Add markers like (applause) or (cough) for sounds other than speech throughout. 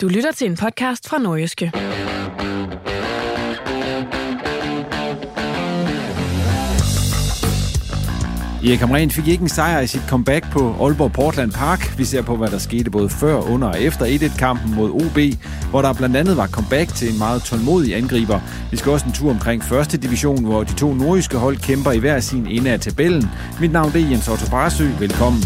Du lytter til en podcast fra Nordjyske. Erik Hamren fik ikke en sejr i sit comeback på Aalborg Portland Park. Vi ser på, hvad der skete både før, under og efter 1-1-kampen mod OB, hvor der blandt andet var comeback til en meget tålmodig angriber. Vi skal også en tur omkring første division, hvor de to nordiske hold kæmper i hver sin ende af tabellen. Mit navn er Jens Otto Barsø. Velkommen.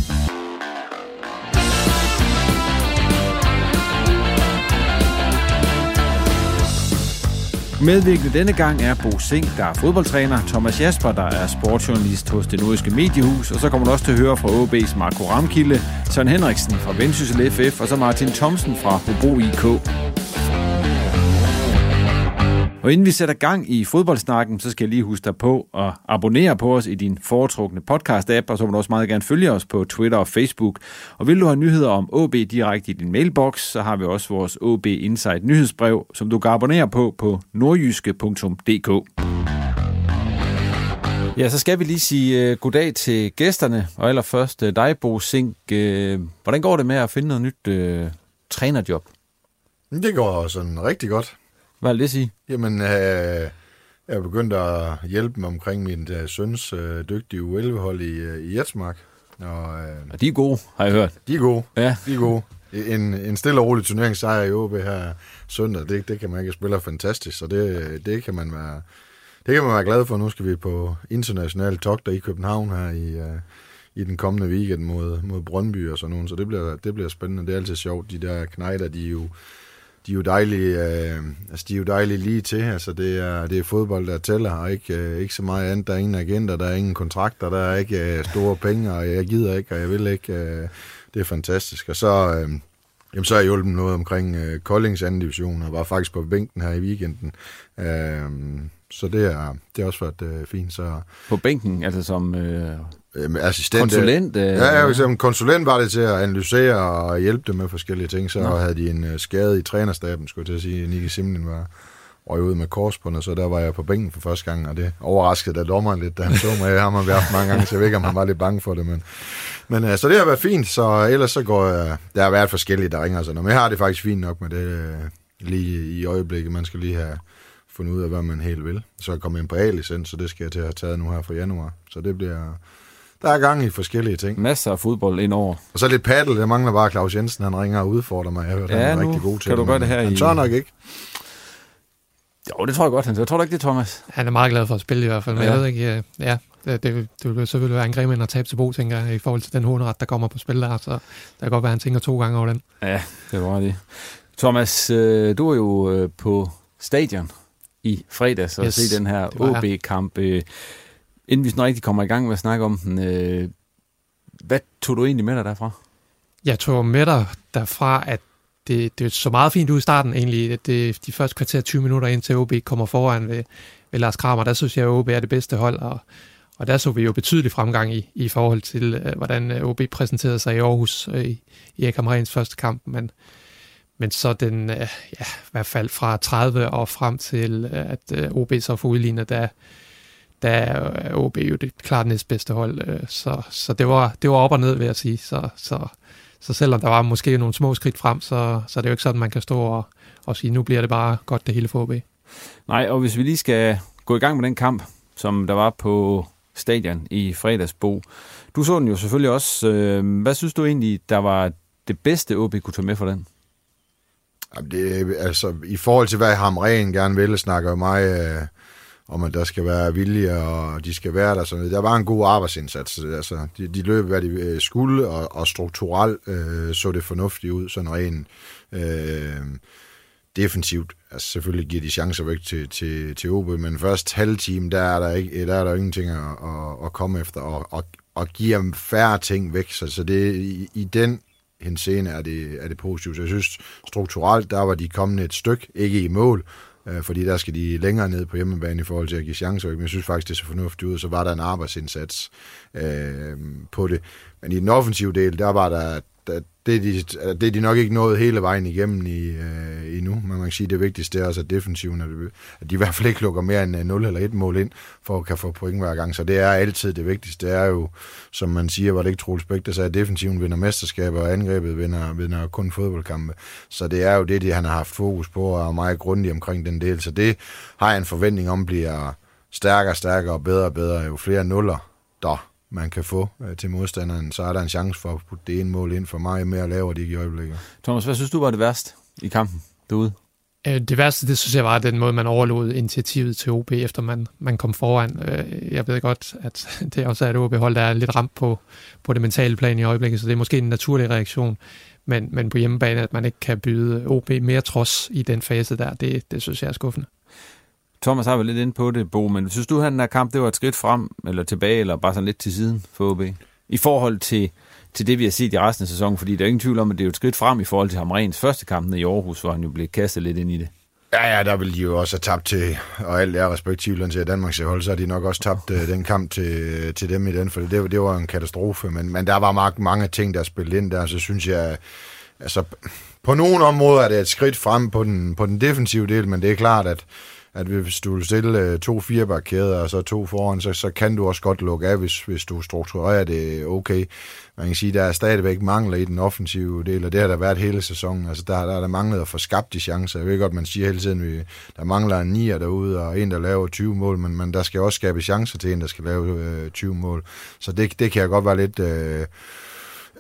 Medvirkende denne gang er Bo Sink, der er fodboldtræner, Thomas Jasper, der er sportsjournalist hos det nordiske mediehus, og så kommer du også til at høre fra OB's Marco Ramkilde, Søren Henriksen fra Vendsyssel FF, og så Martin Thomsen fra Hobro IK. Og inden vi sætter gang i fodboldsnakken, så skal jeg lige huske dig på at abonnere på os i din foretrukne podcast-app, og så må du også meget gerne følge os på Twitter og Facebook. Og vil du have nyheder om OB direkte i din mailbox, så har vi også vores OB Insight nyhedsbrev, som du kan abonnere på på nordjyske.dk. Ja, så skal vi lige sige uh, goddag til gæsterne, og allerførst uh, dig, Bo Sink. Uh, hvordan går det med at finde noget nyt uh, trænerjob? Det går sådan rigtig godt. Hvad vil det sige? Jamen, øh, jeg er begyndt at hjælpe mig omkring min øh, søns øh, dygtige U11-hold i, øh, i Jetsmark. Og, øh, og de er gode, har jeg hørt. De er gode. Ja. De er gode. En, en stille og rolig turneringssejr i OB her søndag, det, det kan man ikke spille fantastisk, så det, det kan man være det kan man være glad for. Nu skal vi på international der i København her i, uh, i den kommende weekend mod, mod Brøndby og sådan noget, så det bliver, det bliver spændende. Det er altid sjovt. De der knejder, de er jo de er jo dejlige, øh, altså de er jo dejlige lige til. Altså det er, det er fodbold, der tæller, og ikke, øh, ikke så meget andet. Der er ingen agenter, der er ingen kontrakter, der er ikke øh, store penge, og jeg gider ikke, og jeg vil ikke. Øh, det er fantastisk. Og så, øh, jamen, så har jeg hjulpet noget omkring øh, Koldings anden division, og var faktisk på bænken her i weekenden. Øh, så det er, det er også været øh, fint. Så, på bænken, altså som øh, øh, assistent. Konsulent? Øh, ja, ja, som konsulent var det til at analysere og hjælpe dem med forskellige ting. Så Nå. havde de en uh, skade i trænerstaben, skulle jeg til at sige. Niki Simlen var røg ud med korsbånd, så der var jeg på bænken for første gang, og det overraskede da dommeren lidt, da han så mig. Jeg har man været mange gange, så jeg ved ikke, om han var lidt bange for det. Men, men uh, så det har været fint, så ellers så går jeg... Der har været forskellige, der ringer sådan, men jeg har det faktisk fint nok med det uh, lige i øjeblikket. Man skal lige have fundet ud af, hvad man helt vil. Så er jeg kommet ind på A-licens, så det skal jeg til at have taget nu her fra januar. Så det bliver, der er gang i forskellige ting. Masser af fodbold indover. Og så lidt paddle. Det mangler bare Claus Jensen. Han ringer og udfordrer mig. Jeg hørt, ja, han er rigtig god til kan du gøre det her Han i... tør nok ikke. Jo, det tror jeg godt, han Jeg tror du ikke det, Thomas? Han er meget glad for at spille i hvert fald, men ja. jeg ved ikke, ja, det, det, det vil selvfølgelig være en grim at tabe til Bo, tænker jeg, i forhold til den hunderet, der kommer på spil der, så der kan godt være, at han tænker to gange over den. Ja, det var det. Thomas, øh, du er jo øh, på stadion i fredags og yes, se den her OB-kamp. Inden vi sådan rigtig kommer i gang med at snakke om den, øh, hvad tog du egentlig med dig derfra? Jeg tog med dig derfra, at det, det så meget fint ud i starten egentlig. at Det, de første kvarter 20 minutter ind til OB kommer foran ved, ved Lars Kramer, der synes jeg, at OB er det bedste hold, og, Og der så vi jo betydelig fremgang i, i forhold til, øh, hvordan øh, OB præsenterede sig i Aarhus øh, i, i første kamp. Men, men så den, øh, ja, i hvert fald fra 30 og frem til, øh, at øh, OB så får udlignet, der, der er OB jo det klart næstbedste hold. Øh, så så det, var, det var op og ned, vil jeg sige. Så, så, så selvom der var måske nogle små skridt frem, så, så det er jo ikke sådan, man kan stå og, og sige, nu bliver det bare godt det hele for OB. Nej, og hvis vi lige skal gå i gang med den kamp, som der var på stadion i fredagsbo. Du så den jo selvfølgelig også. Øh, hvad synes du egentlig, der var det bedste, OB kunne tage med for den? Det, altså, I forhold til, hvad Hamren gerne ville, snakker jo mig øh, om, at der skal være vilje, og de skal være der. Så der var en god arbejdsindsats. Altså, de, de løb, hvad de øh, skulle, og, og strukturelt øh, så det fornuftigt ud, sådan rent øh, defensivt. Altså, selvfølgelig giver de chancer væk til, til, til OB, men først halvtime, der er der, ikke, der er der ingenting at, at, at komme efter, og, og, og giver dem færre ting væk. Så, så det, i, i den henseende er det, er det positivt. Så jeg synes, strukturelt, der var de kommet et stykke, ikke i mål, øh, fordi der skal de længere ned på hjemmebane i forhold til at give chancer. Men jeg synes faktisk, det så fornuftigt ud, så var der en arbejdsindsats øh, på det. Men i den offensive del, der var der, der det, er de, altså, det er de nok ikke nået hele vejen igennem i, øh, men man kan sige, at det vigtigste er også, at defensiven, at, at de i hvert fald ikke lukker mere end øh, 0 eller 1 mål ind, for at kan få point hver gang. Så det er altid det vigtigste. Det er jo, som man siger, var det ikke Troels Bæk, der sagde, at defensiven vinder mesterskaber, og angrebet vinder, vinder kun fodboldkampe. Så det er jo det, de, han har haft fokus på, og er meget grundig omkring den del. Så det har jeg en forventning om, bliver stærkere, stærkere og bedre og bedre, jo flere nuller der man kan få øh, til modstanderen, så er der en chance for at putte det ene mål ind for mig mere at lave det i øjeblikket. Thomas, hvad synes du var det værste i kampen derude? Øh, det værste, det synes jeg var den måde, man overlod initiativet til OB, efter man, man kom foran. Øh, jeg ved godt, at (laughs) det også er et OB-hold, der er lidt ramt på, på det mentale plan i øjeblikket, så det er måske en naturlig reaktion. Men, men på hjemmebane, at man ikke kan byde OB mere trods i den fase der, det, det synes jeg er skuffende. Thomas har været lidt inde på det, Bo, men synes du, at den her kamp det var et skridt frem, eller tilbage, eller bare sådan lidt til siden for OB? I forhold til, til det, vi har set i resten af sæsonen, fordi der er ingen tvivl om, at det er et skridt frem i forhold til Hamrens første kamp i Aarhus, hvor han jo blev kastet lidt ind i det. Ja, ja, der vil de jo også have tabt til, og alt er respektivt til Danmarks hold, så har de nok også tabt uh, den kamp til, til dem i den, for det, det var en katastrofe, men, men der var mange, mange ting, der spillede ind der, så synes jeg, altså, på nogle områder er det et skridt frem på den, på den defensive del, men det er klart, at at hvis du vil stille øh, to firebarkæder og så to foran, så, så kan du også godt lukke af, hvis, hvis du strukturerer det okay. Man kan sige, der er stadigvæk mangler i den offensive del, og det har der været hele sæsonen. Altså, der, der er der manglet at få skabt de chancer. Jeg ved godt, man siger hele tiden, at der mangler en nier derude, og en, der laver 20 mål, men, men der skal også skabe chancer til en, der skal lave øh, 20 mål. Så det, det kan jeg godt være lidt... Øh,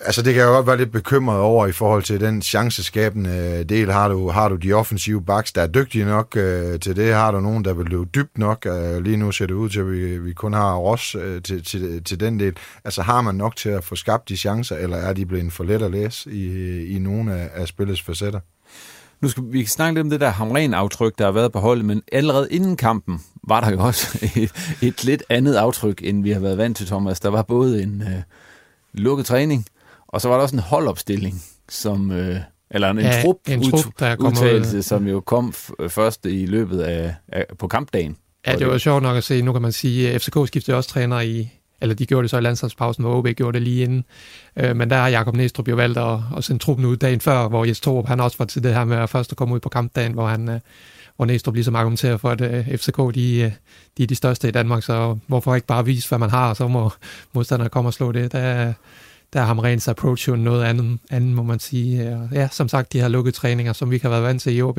Altså det kan jeg godt være lidt bekymret over i forhold til den chanceskabende øh, del. Har du, har du de offensive backs, der er dygtige nok øh, til det? Har du nogen, der vil løbe dybt nok? Øh, lige nu ser det ud til, at vi, vi kun har Ross øh, til, til, til den del. Altså har man nok til at få skabt de chancer, eller er de blevet for let at læse i, i nogle af, af spillets facetter? Nu skal vi snakke lidt om det der hamren-aftryk, der har været på holdet, men allerede inden kampen var der jo også (laughs) et, et lidt andet aftryk, end vi har været vant til, Thomas. Der var både en øh, lukket træning, og så var der også en holdopstilling, som, øh, eller en, ja, trup, en trup der udtalelse, som jo kom først i løbet af, af på kampdagen. Ja, det var sjovt nok at se. Nu kan man sige, at FCK skiftede også træner i, eller de gjorde det så i landsholdspausen, hvor OB gjorde det lige inden. Øh, men der har Jakob Næstrup jo valgt at, at sende truppen ud dagen før, hvor Jes Torup, han også var til det her med at først at komme ud på kampdagen, hvor han øh, hvor Næstrup ligesom argumenterer for, at øh, FCK de, øh, de er de største i Danmark, så hvorfor ikke bare vise, hvad man har, og så må modstanderne komme og slå det. Der, der er Hamrens approach jo noget andet, andet, må man sige. Ja, som sagt, de her lukkede træninger, som vi ikke har været vant til i OB.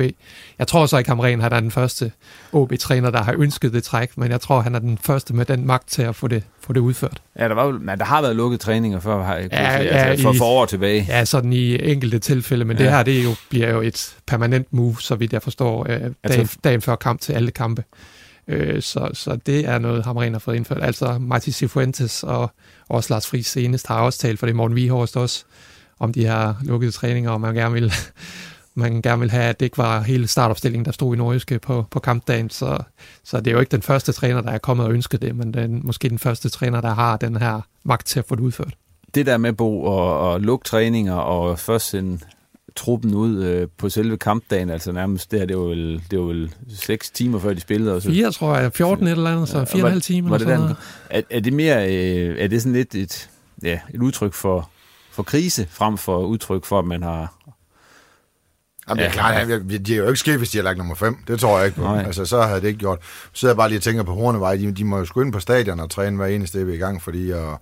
Jeg tror så ikke, Hamren er den første OB-træner, der har ønsket det træk, men jeg tror, han er den første med den magt til at få det, få det udført. Ja, der, var, men der har været lukkede træninger før, har jeg ja, ja, altså, for, i, for år tilbage. Ja, sådan i enkelte tilfælde, men ja. det her det jo, bliver jo et permanent move, så vidt jeg forstår, øh, dagen, altså, dagen før kamp til alle kampe. Øh, så, så det er noget, Hamren har fået indført. Altså Martin Cifuentes og også Lars Friis senest har også talt for det, Morten Vihorst også, om de her lukkede træninger, og man gerne vil, (laughs) man gerne vil have, at det ikke var hele startopstillingen, der stod i Norgeske på, på kampdagen. Så, så det er jo ikke den første træner, der er kommet og ønsket det, men den, måske den første træner, der har den her magt til at få det udført. Det der med, Bo, og, og lukke træninger og først sende truppen ud øh, på selve kampdagen, altså nærmest det her, det var vel, det var vel 6 timer før de spillede. Og så, 4, tror jeg, 14 et eller andet, så 4,5 ja, timer. Var det der, er, er det mere, øh, er det sådan lidt et, ja, et udtryk for, for krise, frem for udtryk for, at man har Jamen, det er klart, at de er jo ikke sket, hvis de har lagt nummer 5. Det tror jeg ikke på. Nej. Altså, så havde det ikke gjort. Så sidder jeg bare lige og tænker på Hornevej. De, de må jo sgu ind på stadion og træne hver eneste vi i gang, fordi at,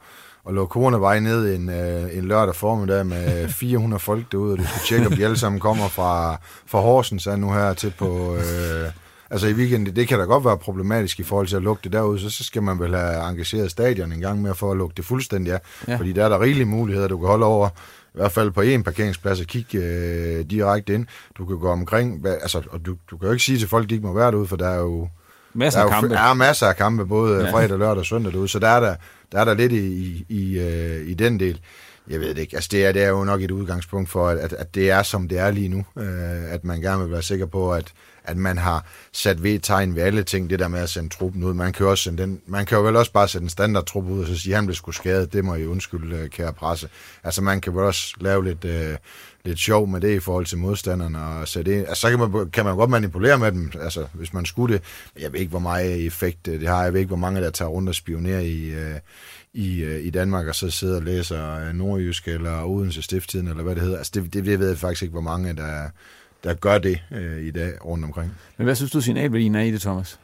at lukke Hornevej ned en, øh, en lørdag formiddag med (laughs) 400 folk derude, og du skal tjekke, om de alle sammen kommer fra, fra Horsens nu her til på... Øh, altså i weekenden, det kan da godt være problematisk i forhold til at lukke det derude, så, så skal man vel have engageret stadion en gang med for at lukke det fuldstændig af. Ja. Fordi der er der rigelige muligheder, du kan holde over i hvert fald på en parkeringsplads og kigge øh, direkte ind. Du kan gå omkring, altså, og du, du kan jo ikke sige til folk, at de ikke må være derude, for der er jo Masser af kampe. Der er masser af kampe, både ja. fredag, lørdag og søndag derude, så der er der, der, er der lidt i, i, i, øh, i den del. Jeg ved det ikke. Altså, det er, det er jo nok et udgangspunkt for, at, at det er, som det er lige nu. Øh, at man gerne vil være sikker på, at, at man har sat ved tegn ved alle ting, det der med at sende truppen ud. Man kan jo, også sende den, man kan jo vel også bare sætte en standardtruppe ud, og så sige, at han blev sgu skadet, det må I undskylde, øh, kære presse. Altså man kan vel også lave lidt, øh, lidt sjov med det i forhold til modstanderne, og sætte ind. Altså, så kan man, kan man godt manipulere med dem, altså hvis man skulle det. Jeg ved ikke, hvor meget effekt det har. Jeg ved ikke, hvor mange der tager rundt og spionerer i, øh, i, øh, i Danmark, og så sidder og læser Nordjysk eller Odense Stifttiden, eller hvad det hedder. Altså det, det, det ved jeg faktisk ikke, hvor mange der der gør det øh, i dag rundt omkring. Men hvad synes du, signalværdien er i det, Thomas?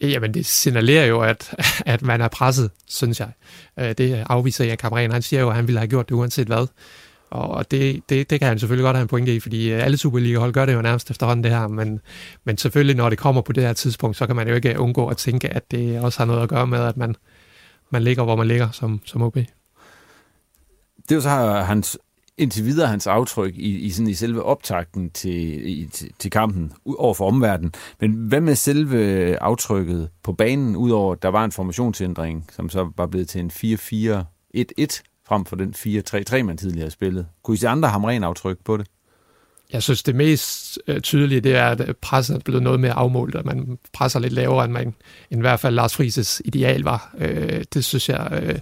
Jamen, det signalerer jo, at, at man er presset, synes jeg. Øh, det afviser jeg Cameron. Han siger jo, at han ville have gjort det uanset hvad. Og det, det, det kan han selvfølgelig godt have en pointe i, fordi øh, alle Superliga-hold gør det jo nærmest efterhånden det her, men, men selvfølgelig, når det kommer på det her tidspunkt, så kan man jo ikke øh, undgå at tænke, at det også har noget at gøre med, at man, man ligger, hvor man ligger som, som OB. Det er jo så hans indtil videre hans aftryk i, i, sådan, i selve optakten til, i, til, til kampen over for omverdenen. Men hvad med selve aftrykket på banen, udover at der var en formationsændring, som så var blevet til en 4-4-1-1 frem for den 4-3-3, man tidligere spillede. Kunne I se andre hamrenaftryk på det? Jeg synes, det mest øh, tydelige, det er, at presset er blevet noget mere afmålt, og man presser lidt lavere, end, man, end i hvert fald Lars Frises ideal var. Øh, det synes jeg, øh,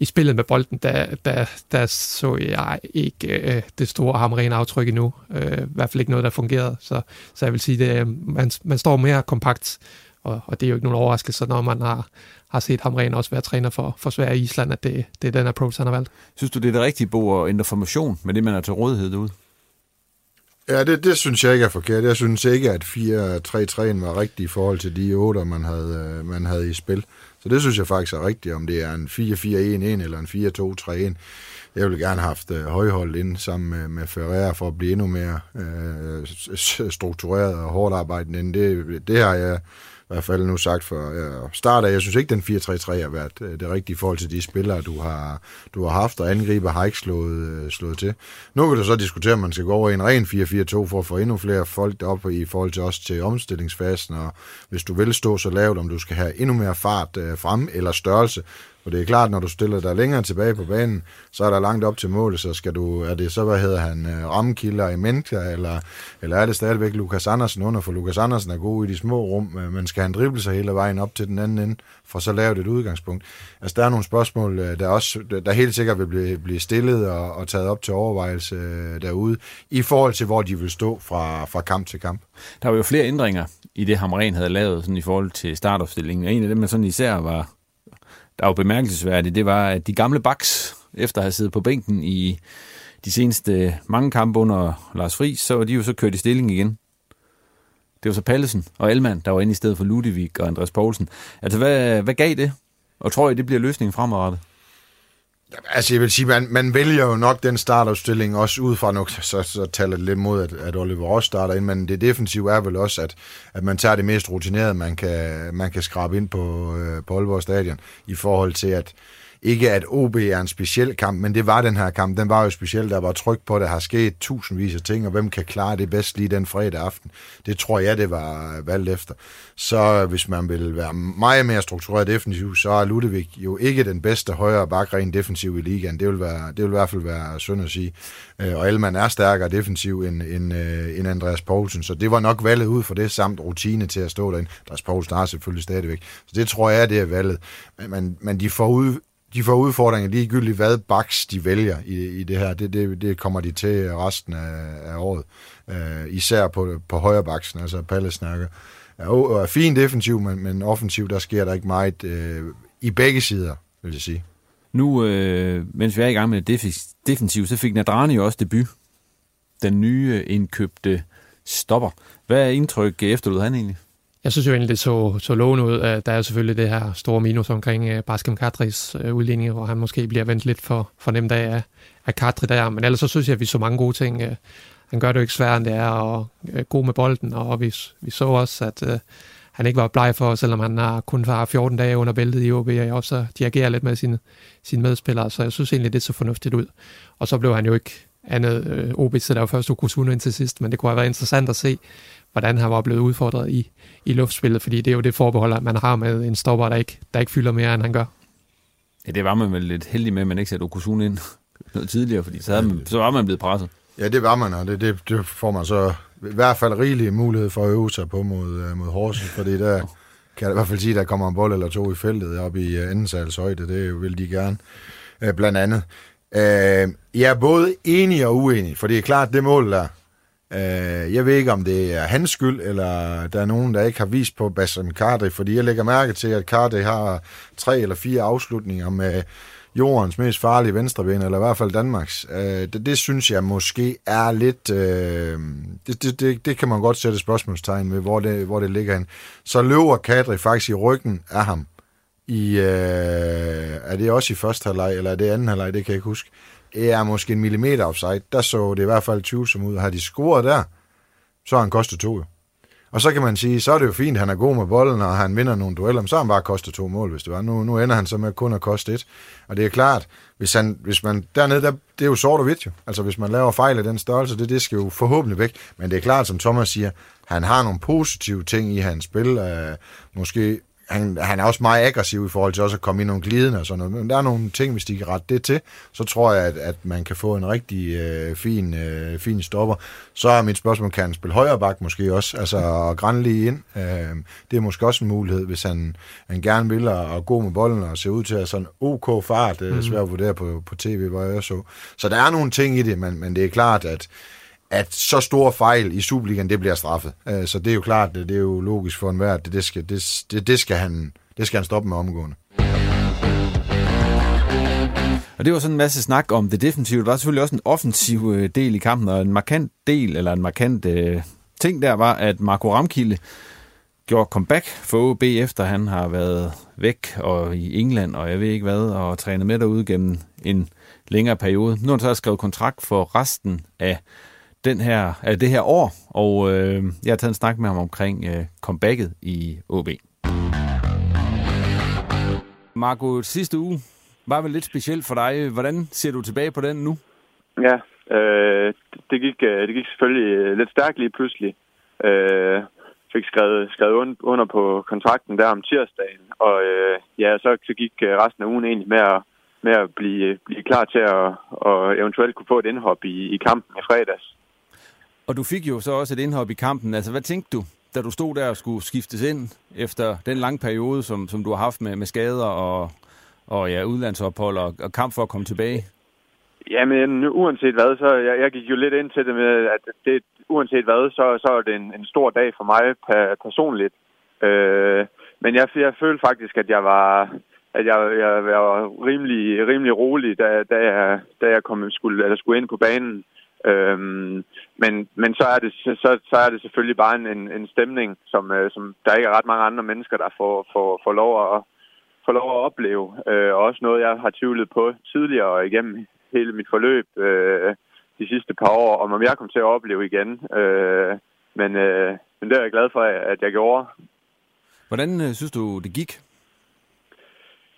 i spillet med bolden, der, der, der så jeg ikke øh, det store hamrene aftryk endnu. Øh, I hvert fald ikke noget, der fungerede. Så, så jeg vil sige, at øh, man, man står mere kompakt, og, og det er jo ikke nogen overraskelse, når man har, har set Hamren også være træner for, for Sverige og Island, at det, det er den approach, han har valgt. Synes du, det er det rigtige, Bo, at ændre formation med det, man er til rådighed derude? Ja, det, det synes jeg ikke er forkert. Jeg synes ikke, at 4-3-3 var rigtig i forhold til de otter, man havde, øh, man havde i spil. Så det synes jeg faktisk er rigtigt, om det er en 4-4-1-1 eller en 4-2-3-1. Jeg ville gerne have haft uh, højhold ind sammen med, med Ferreira for at blive endnu mere uh, struktureret og hårdt arbejdende. Det, det har jeg i hvert fald nu sagt for ja, start af. Jeg synes ikke, den 4-3-3 har været øh, det rigtige i forhold til de spillere, du har, du har haft, og angriber har ikke slået, øh, slået til. Nu kan du så diskutere, om man skal gå over i en ren 4-4-2 for at få endnu flere folk op i forhold til også til omstillingsfasen, og hvis du vil stå så lavt, om du skal have endnu mere fart øh, frem eller størrelse, og det er klart, når du stiller dig længere tilbage på banen, så er der langt op til målet, så skal du, er det så, hvad hedder han, øh, Ramkilder i Mentka, eller, eller er det stadigvæk Lukas Andersen under, for Lukas Andersen er god i de små rum, øh, men skal han drible sig hele vejen op til den anden ende, for så lavt et udgangspunkt. Altså, der er nogle spørgsmål, øh, der, også, der helt sikkert vil blive, blive stillet og, og taget op til overvejelse derude, i forhold til, hvor de vil stå fra, fra kamp til kamp. Der var jo flere ændringer i det, Hamren havde lavet sådan i forhold til startopstillingen. En af dem, man sådan især var der var bemærkelsesværdigt, det var, at de gamle baks, efter at have siddet på bænken i de seneste mange kampe under Lars Friis, så var de jo så kørt i stilling igen. Det var så Pallesen og Elman, der var inde i stedet for Ludvig og Andreas Poulsen. Altså, hvad, hvad gav det? Og tror I, det bliver løsningen fremadrettet? Altså, jeg vil sige, man, man vælger jo nok den startopstilling også ud fra, nok, så, så taler det lidt mod, at, at Oliver også starter ind, men det defensive er vel også, at, at man tager det mest rutinerede, man kan, man kan skrabe ind på, øh, på Aalborg Stadion, i forhold til, at, ikke at OB er en speciel kamp, men det var den her kamp. Den var jo speciel, der var tryk på, der har sket tusindvis af ting, og hvem kan klare det bedst lige den fredag aften? Det tror jeg, det var valgt efter. Så hvis man vil være meget mere struktureret defensiv, så er Ludvig jo ikke den bedste højre bak rent defensiv i ligaen. Det vil, være, det vil i hvert fald være synd at sige. Øh, og Elman er stærkere defensiv end, end, øh, end Andreas Poulsen, så det var nok valget ud for det, samt rutine til at stå derinde. Andreas Poulsen har selvfølgelig stadigvæk. Så det tror jeg, det er valget. Men, men, men de får ud, de får udfordringer ligegyldigt, hvad baks de vælger i, i det her. Det, det, det kommer de til resten af, af året. Øh, især på, på højre baksen, altså Palle snakker. Er, er fin defensiv, men, men offensiv, der sker der ikke meget øh, i begge sider, vil jeg sige. Nu, øh, mens vi er i gang med det defensiv, så fik Nadrani jo også debut. Den nye indkøbte stopper. Hvad er indtryk øh, efterlod han egentlig? Jeg synes jo egentlig, det så, så lovende ud. Der er selvfølgelig det her store minus omkring øh, uh, Baskem Kadris uh, udligning, hvor han måske bliver vendt lidt for, for nemt af, af Kadri der. Men ellers så synes jeg, at vi så mange gode ting. Uh, han gør det jo ikke sværere, end det er, og uh, god med bolden. Og vi, vi så også, at uh, han ikke var bleg for, selvom han har kun har 14 dage under bæltet i OB, og også dirigerer lidt med sine, sine medspillere. Så jeg synes egentlig, det så fornuftigt ud. Og så blev han jo ikke andet. Uh, OB sætter jo først Okusuno ind til sidst, men det kunne have været interessant at se, hvordan han var blevet udfordret i, i luftspillet, fordi det er jo det forbehold, man har med en stopper, der ikke, der ikke fylder mere, end han gør. Ja, det var man vel lidt heldig med, at man ikke satte Okusun ind (laughs) noget tidligere, fordi så, havde man, så var man blevet presset. Ja, det var man, og det, det, det får man så i hvert fald rigelig mulighed for at øve sig på mod, øh, mod Horsens, fordi der kan jeg i hvert fald sige, at der kommer en bold eller to i feltet op i uh, anden sals højde, det vil de gerne, uh, blandt andet. Uh, jeg er både enig og uenig, for det er klart, det mål der, Øh, jeg ved ikke, om det er hans skyld, eller der er nogen, der ikke har vist på Bassam Kardri, fordi jeg lægger mærke til, at Kardri har tre eller fire afslutninger med jordens mest farlige venstreben, eller i hvert fald Danmarks. Øh, det, det synes jeg måske er lidt... Øh, det, det, det, det kan man godt sætte spørgsmålstegn ved, hvor det, hvor det ligger hen. Så løber Kadri faktisk i ryggen af ham. I, øh, er det også i første halvleg, eller er det anden halvleg, det kan jeg ikke huske ja, måske en millimeter offside. Der så det i hvert fald 20 som ud. Har de scoret der, så har han kostet to. jo. Og så kan man sige, så er det jo fint, han er god med bolden, og han vinder nogle dueller, men så har han bare kostet to mål, hvis det var. Nu, nu ender han så med kun at koste et. Og det er klart, hvis, han, hvis man dernede, der, det er jo sort og hvidt jo. Altså hvis man laver fejl af den størrelse, det, det skal jo forhåbentlig væk. Men det er klart, som Thomas siger, han har nogle positive ting i hans spil. Øh, måske han, han er også meget aggressiv i forhold til også at komme i nogle glidende og sådan noget. Men der er nogle ting, hvis de kan rette det til, så tror jeg, at, at man kan få en rigtig øh, fin, øh, fin stopper. Så er mit spørgsmål, kan han spille højre bak måske også, altså og grænne lige ind. Øh, det er måske også en mulighed, hvis han, han gerne vil og, og gå med bolden og se ud til at sådan OK fart. Det er mhm. svært at vurdere på, på tv, hvor jeg så. Så der er nogle ting i det, men, men det er klart, at at så store fejl i Superligaen, det bliver straffet. Øh, så det er jo klart, det er jo logisk for enhver, at det, det, skal, det, det, det, skal han, det skal han stoppe med omgående. Og det var sådan en masse snak om det defensive. Der var selvfølgelig også en offensiv øh, del i kampen, og en markant del, eller en markant øh, ting der, var, at Marco Ramkilde gjorde comeback for OB, efter han har været væk og i England, og jeg ved ikke hvad, og trænet med derude gennem en længere periode. Nu har han så skrevet kontrakt for resten af den her, af det her år, og øh, jeg har taget en snak med ham omkring øh, comebacket i OB. Marco, sidste uge var vel lidt specielt for dig. Hvordan ser du tilbage på den nu? Ja, øh, det, gik, øh, det gik selvfølgelig øh, lidt stærkt lige pludselig. Øh, fik skrevet, skrevet under på kontrakten der om tirsdagen, og øh, ja, så, så gik resten af ugen egentlig med at, med at blive, blive klar til at og eventuelt kunne få et indhop i, i kampen i fredags. Og du fik jo så også et indhop i kampen. Altså, hvad tænkte du, da du stod der og skulle skiftes ind efter den lange periode, som, som du har haft med, med skader og, og ja, udlandsophold og, og kamp for at komme tilbage? Jamen, uanset hvad, så jeg, jeg gik jo lidt ind til det med, at det, uanset hvad, så, så er det en, en stor dag for mig personligt. Øh, men jeg, jeg følte faktisk, at jeg var, at jeg, jeg var rimelig, rimelig rolig, da, da, jeg, da jeg kom, skulle, eller skulle ind på banen. Øhm, men, men så, er det, så, så er det selvfølgelig bare en, en, en stemning, som, øh, som der ikke er ret mange andre mennesker, der får, får, får, lov, at, får lov at opleve. Øh, og også noget, jeg har tvivlet på tidligere igennem hele mit forløb øh, de sidste par år, om jeg kommer til at opleve igen. Øh, men, øh, men det er jeg glad for, at jeg gjorde. Hvordan øh, synes du, det gik?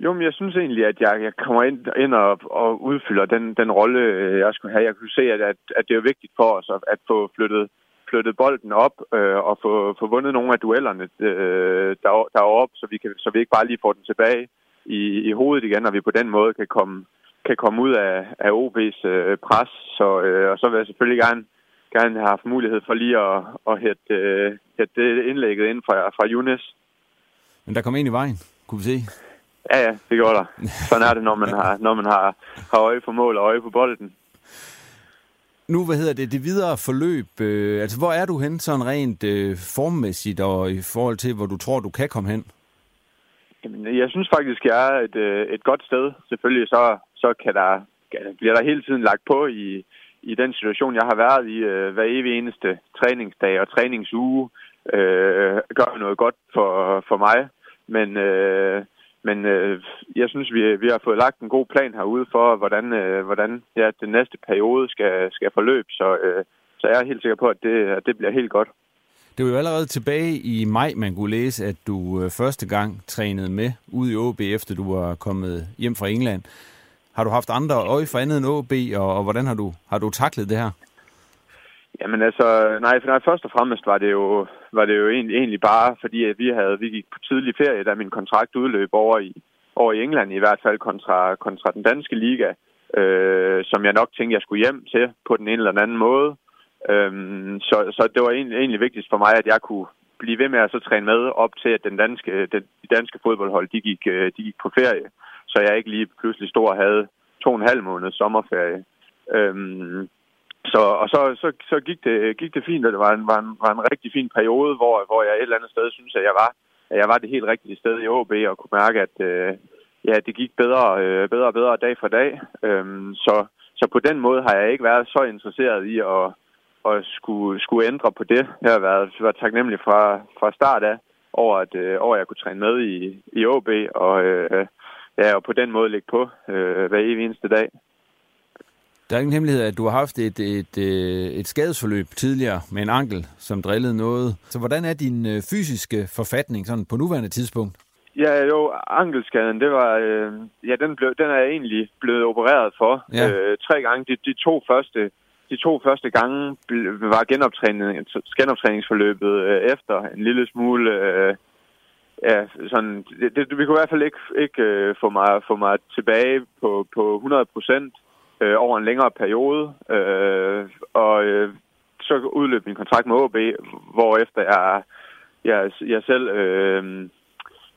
Jo, men jeg synes egentlig, at jeg, jeg kommer ind, ind og, og udfylder den, den rolle, øh, jeg skulle have. Jeg kunne se, at, at, at det er vigtigt for os at, at få flyttet, flyttet bolden op øh, og få, få vundet nogle af duellerne øh, der, deroppe, så vi, kan, så vi ikke bare lige får den tilbage i, i hovedet igen, og vi på den måde kan komme, kan komme ud af, af OB's øh, pres. Så, øh, og så vil jeg selvfølgelig gerne, gerne have haft mulighed for lige at, at hætte, øh, hætte det indlægget ind fra, fra Younes. Men der kom en i vejen, kunne vi se. Ja, ja, det gjorde der. Sådan er det, når man har, når man har, har øje på mål og øje på bolden. Nu, hvad hedder det, det videre forløb, øh, altså hvor er du hen sådan rent øh, formmæssigt og i forhold til, hvor du tror, du kan komme hen? Jamen, jeg synes faktisk, jeg er et, øh, et godt sted. Selvfølgelig så, så kan der, bliver der hele tiden lagt på i, i den situation, jeg har været i øh, hver evig eneste træningsdag og træningsuge. Øh, gør noget godt for, for mig. Men, øh, men øh, jeg synes, vi, vi har fået lagt en god plan herude for, hvordan, øh, hvordan ja, den næste periode skal, skal forløbe. Så, øh, så jeg er helt sikker på, at det, at det bliver helt godt. Det var jo allerede tilbage i maj, man kunne læse, at du øh, første gang trænede med ude i OB, efter du var kommet hjem fra England. Har du haft andre øje for andet end OB, og, og hvordan har du, har du taklet det her? Jamen altså, nej, for nej, først og fremmest var det jo, var det jo egentlig, egentlig bare, fordi at vi havde, vi gik på tidlig ferie, da min kontrakt udløb over i, over i England, i hvert fald kontra, kontra den danske liga, øh, som jeg nok tænkte, jeg skulle hjem til på den ene eller anden måde. Øhm, så, så det var egentlig, egentlig vigtigst for mig, at jeg kunne blive ved med at så træne med op til, at den danske, den, de danske fodboldhold, de gik, øh, de gik på ferie. Så jeg ikke lige pludselig stod og havde to og en halv måned sommerferie. Øhm, så, og så, så, så gik, det, gik det fint, og det var en, var, en, var en rigtig fin periode, hvor, hvor jeg et eller andet sted synes, at jeg var, at jeg var det helt rigtige sted i OB, og kunne mærke, at øh, ja, det gik bedre, øh, bedre og bedre dag for dag. Øhm, så, så på den måde har jeg ikke været så interesseret i at, at skulle, skulle ændre på det. Jeg har været, været taknemmelig fra, fra start af over, at, øh, over at jeg kunne træne med i, i OB, og, øh, ja, og på den måde ligge på øh, hver evig eneste dag. Der er ingen hemmelighed, at du har haft et, et, et, et skadesforløb tidligere med en ankel, som drillede noget. Så hvordan er din øh, fysiske forfatning sådan på nuværende tidspunkt? Ja, jo, ankelskaden, det var, øh, ja, den, blev, den er jeg egentlig blevet opereret for ja. øh, tre gange. De, de to første de to første gange var genoptræning, genoptræningsforløbet øh, efter en lille smule øh, ja, sådan, det, det, vi kunne i hvert fald ikke, ikke øh, få, mig, få mig tilbage på, på 100 procent øh, over en længere periode. Øh, og øh, så udløb min kontrakt med OB, hvor efter jeg, jeg, jeg selv øh,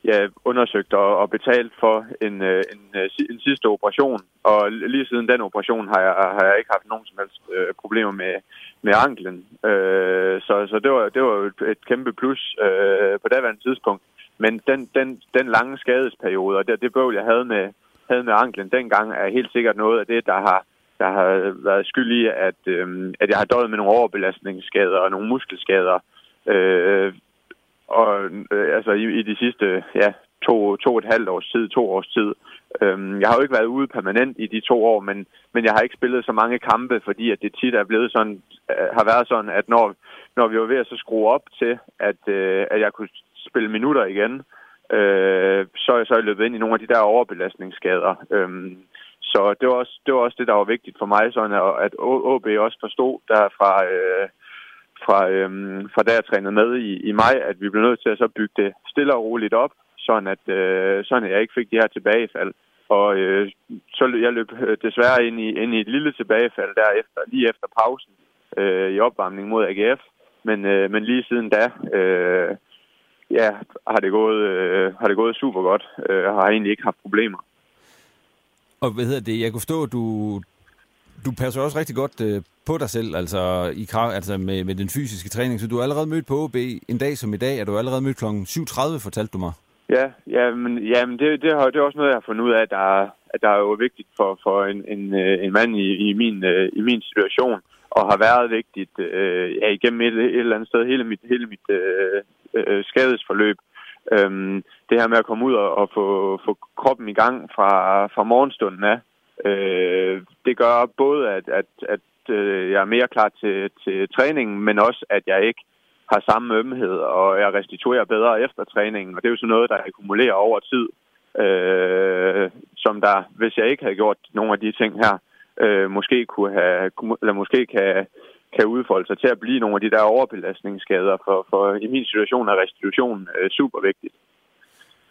jeg undersøgt og, og betalt for en, øh, en, øh, en sidste operation. Og lige siden den operation har jeg, har jeg ikke haft nogen som helst øh, problemer med, med anklen. Øh, så så det, var, det var et, et kæmpe plus øh, på daværende tidspunkt. Men den, den, den lange skadesperiode, og det, det bøvl, jeg havde med, havde med anklen dengang, er helt sikkert noget af det, der har, der har været skyld i, at, øh, at jeg har døjet med nogle overbelastningsskader og nogle muskelskader. Øh, og øh, altså i, i de sidste ja, to, to og et halvt års tid, to års tid. Øhm, jeg har jo ikke været ude permanent i de to år, men, men jeg har ikke spillet så mange kampe, fordi at det tit er blevet sådan, øh, har været sådan, at når, når vi var ved at så skrue op til, at, øh, at jeg kunne spille minutter igen, øh, så, så er jeg løbet ind i nogle af de der overbelastningsskader. Øhm, så det var, også, det var også det, der var vigtigt for mig, sådan at, at OB også forstod der fra, øh, fra, øh, fra da jeg trænede med i, i maj, at vi blev nødt til at så bygge det stille og roligt op, sådan at, øh, sådan at jeg ikke fik de her tilbagefald. Og øh, så jeg løb øh, desværre ind i, ind i et lille tilbagefald derefter, lige efter pausen øh, i opvarmning mod AGF. Men, øh, men lige siden da, øh, ja, har det gået, øh, har det gået super godt. Øh, har egentlig ikke haft problemer. Og hvad hedder det? Jeg kunne forstå, at du, du passer også rigtig godt øh, på dig selv, altså, i, altså med, med den fysiske træning. Så du er allerede mødt på OB en dag som i dag. Er du allerede mødt kl. 7.30, fortalte du mig? Ja, ja men, ja, men det, det, har, det er også noget, jeg har fundet ud af, at der, at der er jo vigtigt for, for en, en, øh, en mand i, i, min, øh, i min situation, og har været vigtigt øh, ja, igennem et, et eller andet sted hele mit, hele mit øh, øh, skadesforløb. Øhm, det her med at komme ud og, og få, få kroppen i gang fra, fra morgenstunden af, øh, det gør både, at, at, at øh, jeg er mere klar til, til træningen, men også, at jeg ikke har samme ømhed, og jeg restituerer bedre efter træningen. Og det er jo sådan noget, der akkumulerer over tid, øh, som der, hvis jeg ikke havde gjort nogle af de ting her, øh, måske kunne have, eller måske kan, kan udfolde sig til at blive nogle af de der overbelastningsskader. For, for i min situation er restitution øh, super vigtigt.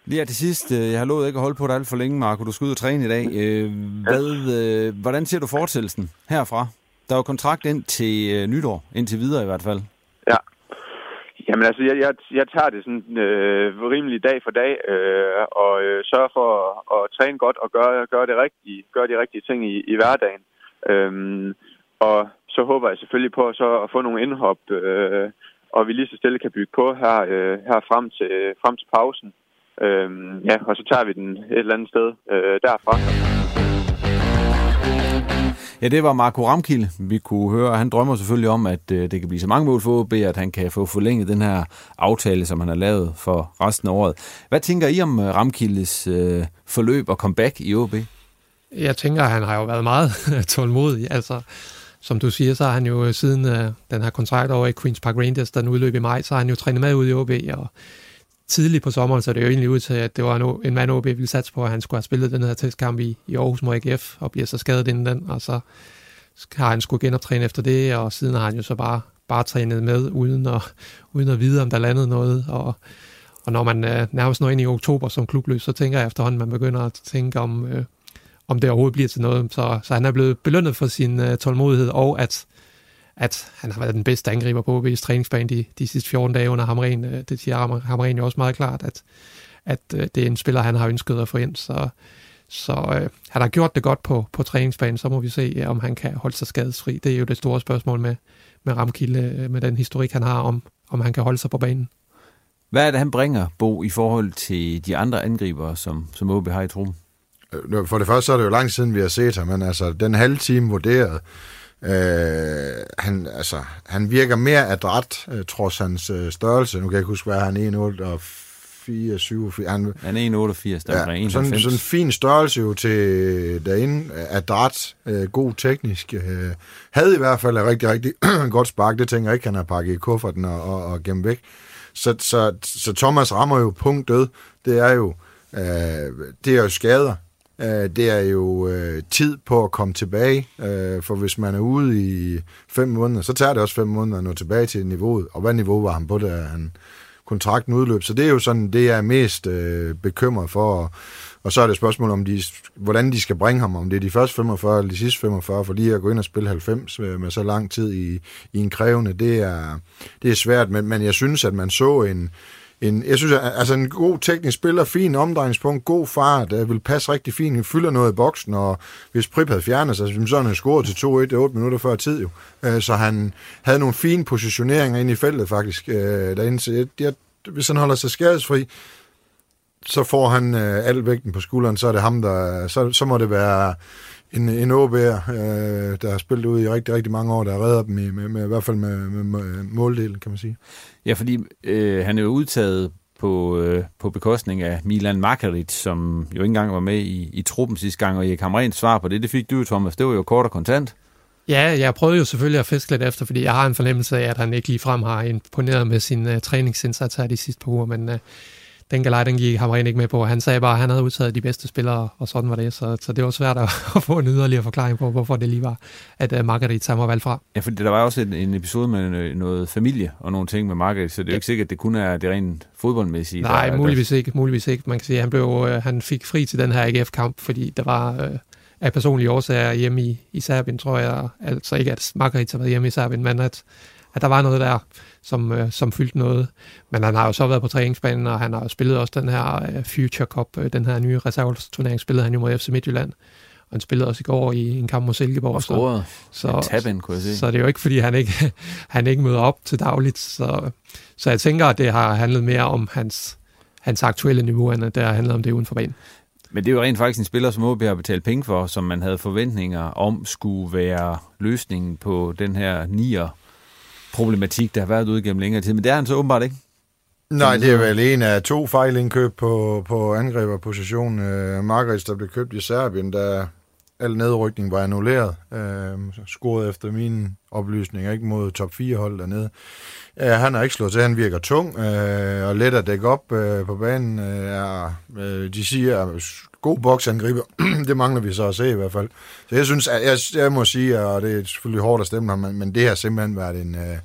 Lige til sidst, øh, jeg har lovet ikke at holde på dig alt for længe, Marco. Du skal ud og træne i dag. Øh, hvad, øh, hvordan ser du fortsættelsen herfra? Der er jo kontrakt ind til nytår, indtil videre i hvert fald. Ja. Jamen altså, jeg, jeg, jeg tager det sådan øh, rimelig dag for dag, øh, og øh, sørger for at, at træne godt og gøre, gøre, det rigtige, gøre de rigtige ting i, i hverdagen. Øhm, og så håber jeg selvfølgelig på så at få nogle indhop, øh, og vi lige så stille kan bygge på her, øh, her frem, til, frem til pausen. Øhm, ja, og så tager vi den et eller andet sted øh, derfra. Ja, det var Marco Ramkild, vi kunne høre. Han drømmer selvfølgelig om, at øh, det kan blive så mange mål for OB, at han kan få forlænget den her aftale, som han har lavet for resten af året. Hvad tænker I om øh, Ramkildes øh, forløb og comeback i OB? Jeg tænker, at han har jo været meget (laughs) tålmodig. Altså, som du siger, så har han jo øh, siden øh, den her kontrakt over i Queen's Park Rangers, der nu udløb i maj, så har han jo trænet med ud i OB, og tidligt på sommeren, så det jo egentlig ud til, at det var en, en mand, OB ville satse på, at han skulle have spillet den her testkamp i, i Aarhus mod AGF, og bliver så skadet inden den, og så har han skulle genoptræne efter det, og siden har han jo så bare, bare trænet med, uden at, (laughs) uden at vide, om der landede noget, og, og når man øh, nærmest når ind i oktober som klubløs, så tænker jeg efterhånden, man begynder at tænke om, øh, om det overhovedet bliver til noget. Så, så han er blevet belønnet for sin øh, tålmodighed, og at at han har været den bedste angriber på OB's træningsbane de, de sidste 14 dage under Hamren. Øh, det siger Hamren jo også meget klart, at, at øh, det er en spiller, han har ønsket at få ind. Så, så øh, han har gjort det godt på, på træningsbanen, så må vi se, øh, om han kan holde sig skadesfri. Det er jo det store spørgsmål med, med Ramkilde, øh, med den historik, han har, om, om han kan holde sig på banen. Hvad er det, han bringer, Bo, i forhold til de andre angribere, som, som OB har i truppen? For det første så er det jo lang siden, vi har set ham, men altså den halve time vurderet, Øh, han, altså, han virker mere adræt, øh, trods hans øh, størrelse. Nu kan jeg ikke huske, hvad han er, 1,8 og 4, 7, 4. Han, han er 1,88, der ja, er sådan, sådan en fin størrelse jo til derinde. Adræt, øh, god teknisk. Øh, havde i hvert fald et rigtig, rigtig (clears throat) godt spark. Det tænker jeg ikke, han har pakket i kufferten og, og, og gemt væk. Så, så, så Thomas rammer jo punkt død. Det er jo, øh, det er jo skader. Øh, det er jo øh, tid på at komme tilbage, øh, for hvis man er ude i fem måneder, så tager det også fem måneder at nå tilbage til niveauet. Og hvad niveau var han på, da han kontrakten udløb? Så det er jo sådan, det jeg er mest øh, bekymret for. Og så er det spørgsmål om, de, hvordan de skal bringe ham, om det er de første 45 eller de sidste 45, for lige at gå ind og spille 90 med, øh, med så lang tid i, i en krævende, det er, det er svært, men, men jeg synes, at man så en, en, jeg synes, altså en god teknisk spiller, fin omdrejningspunkt, god fart, der vil passe rigtig fint, fylder noget i boksen, og hvis Prip havde fjernet sig, så havde han scoret til 2-1, 8 minutter før tid jo. Øh, så han havde nogle fine positioneringer ind i feltet faktisk øh, derinde, så jeg, jeg, hvis han holder sig skadesfri, så får han øh, al vægten på skulderen, så er det ham, der, så, så må det være en, en OB'er, øh, der har spillet ud i rigtig, rigtig mange år, der redder dem i, med, med, i hvert fald med, med, med måldelen, kan man sige. Ja, fordi øh, han er jo udtaget på, øh, på bekostning af Milan Margarit, som jo ikke engang var med i, i truppen sidste gang, og Erik Hamrens svar på det, det fik du, Thomas. Det var jo kort og kontant. Ja, jeg prøvede jo selvfølgelig at fiske lidt efter, fordi jeg har en fornemmelse af, at han ikke ligefrem har imponeret med sin uh, træningsindsats her de sidste par uger, men uh, den galej, den gik ham ikke med på. Han sagde bare, at han havde udtaget de bedste spillere, og sådan var det. Så, så det var svært at, (laughs) at få en yderligere forklaring på, hvorfor det lige var, at uh, Margaret han var valgt fra. Ja, for der var også en, en episode med noget familie og nogle ting med Margaret, så det er jo ikke sikkert, at det kun er det rent fodboldmæssige. Nej, der, muligvis der... ikke. Muligvis ikke. Man kan sige, at han, blev, uh, han fik fri til den her AGF-kamp, fordi der var... Uh, af personlige årsager hjemme i, i Serbien, tror jeg. Altså ikke, at Margaret har været hjemme i Serbien, men at, at der var noget der, som, øh, som fyldte noget. Men han har jo så været på træningsbanen, og han har spillet også den her øh, Future Cup, øh, den her nye reserveturnering, spillede han jo mod FC Midtjylland. Og han spillede også i går i en kamp mod Silkeborg. Og scoret. Så, så, tab kunne jeg se. så det er jo ikke, fordi han ikke, (laughs) han ikke møder op til dagligt. Så, så jeg tænker, at det har handlet mere om hans, hans aktuelle niveau, end det har handlet om det uden for banen. Men det er jo rent faktisk en spiller, som OB har betalt penge for, som man havde forventninger om skulle være løsningen på den her nier problematik, der har været ude gennem længere tid. Men det er han så åbenbart ikke. Nej, det er vel en af to fejlindkøb på, på angriberpositionen. Uh, Margaret, der blev købt i Serbien, der al nedrykning var annulleret. Uh, scoret efter mine oplysninger, ikke mod top 4 hold dernede. Uh, han har ikke slået til, han virker tung uh, og let at dække op uh, på banen. Uh, er, uh, de siger, god boksangriber. (clears throat) det mangler vi så at se i hvert fald. Så jeg synes, jeg, jeg må sige, og det er selvfølgelig hårdt at stemme ham, men, men det har simpelthen været en... Øh,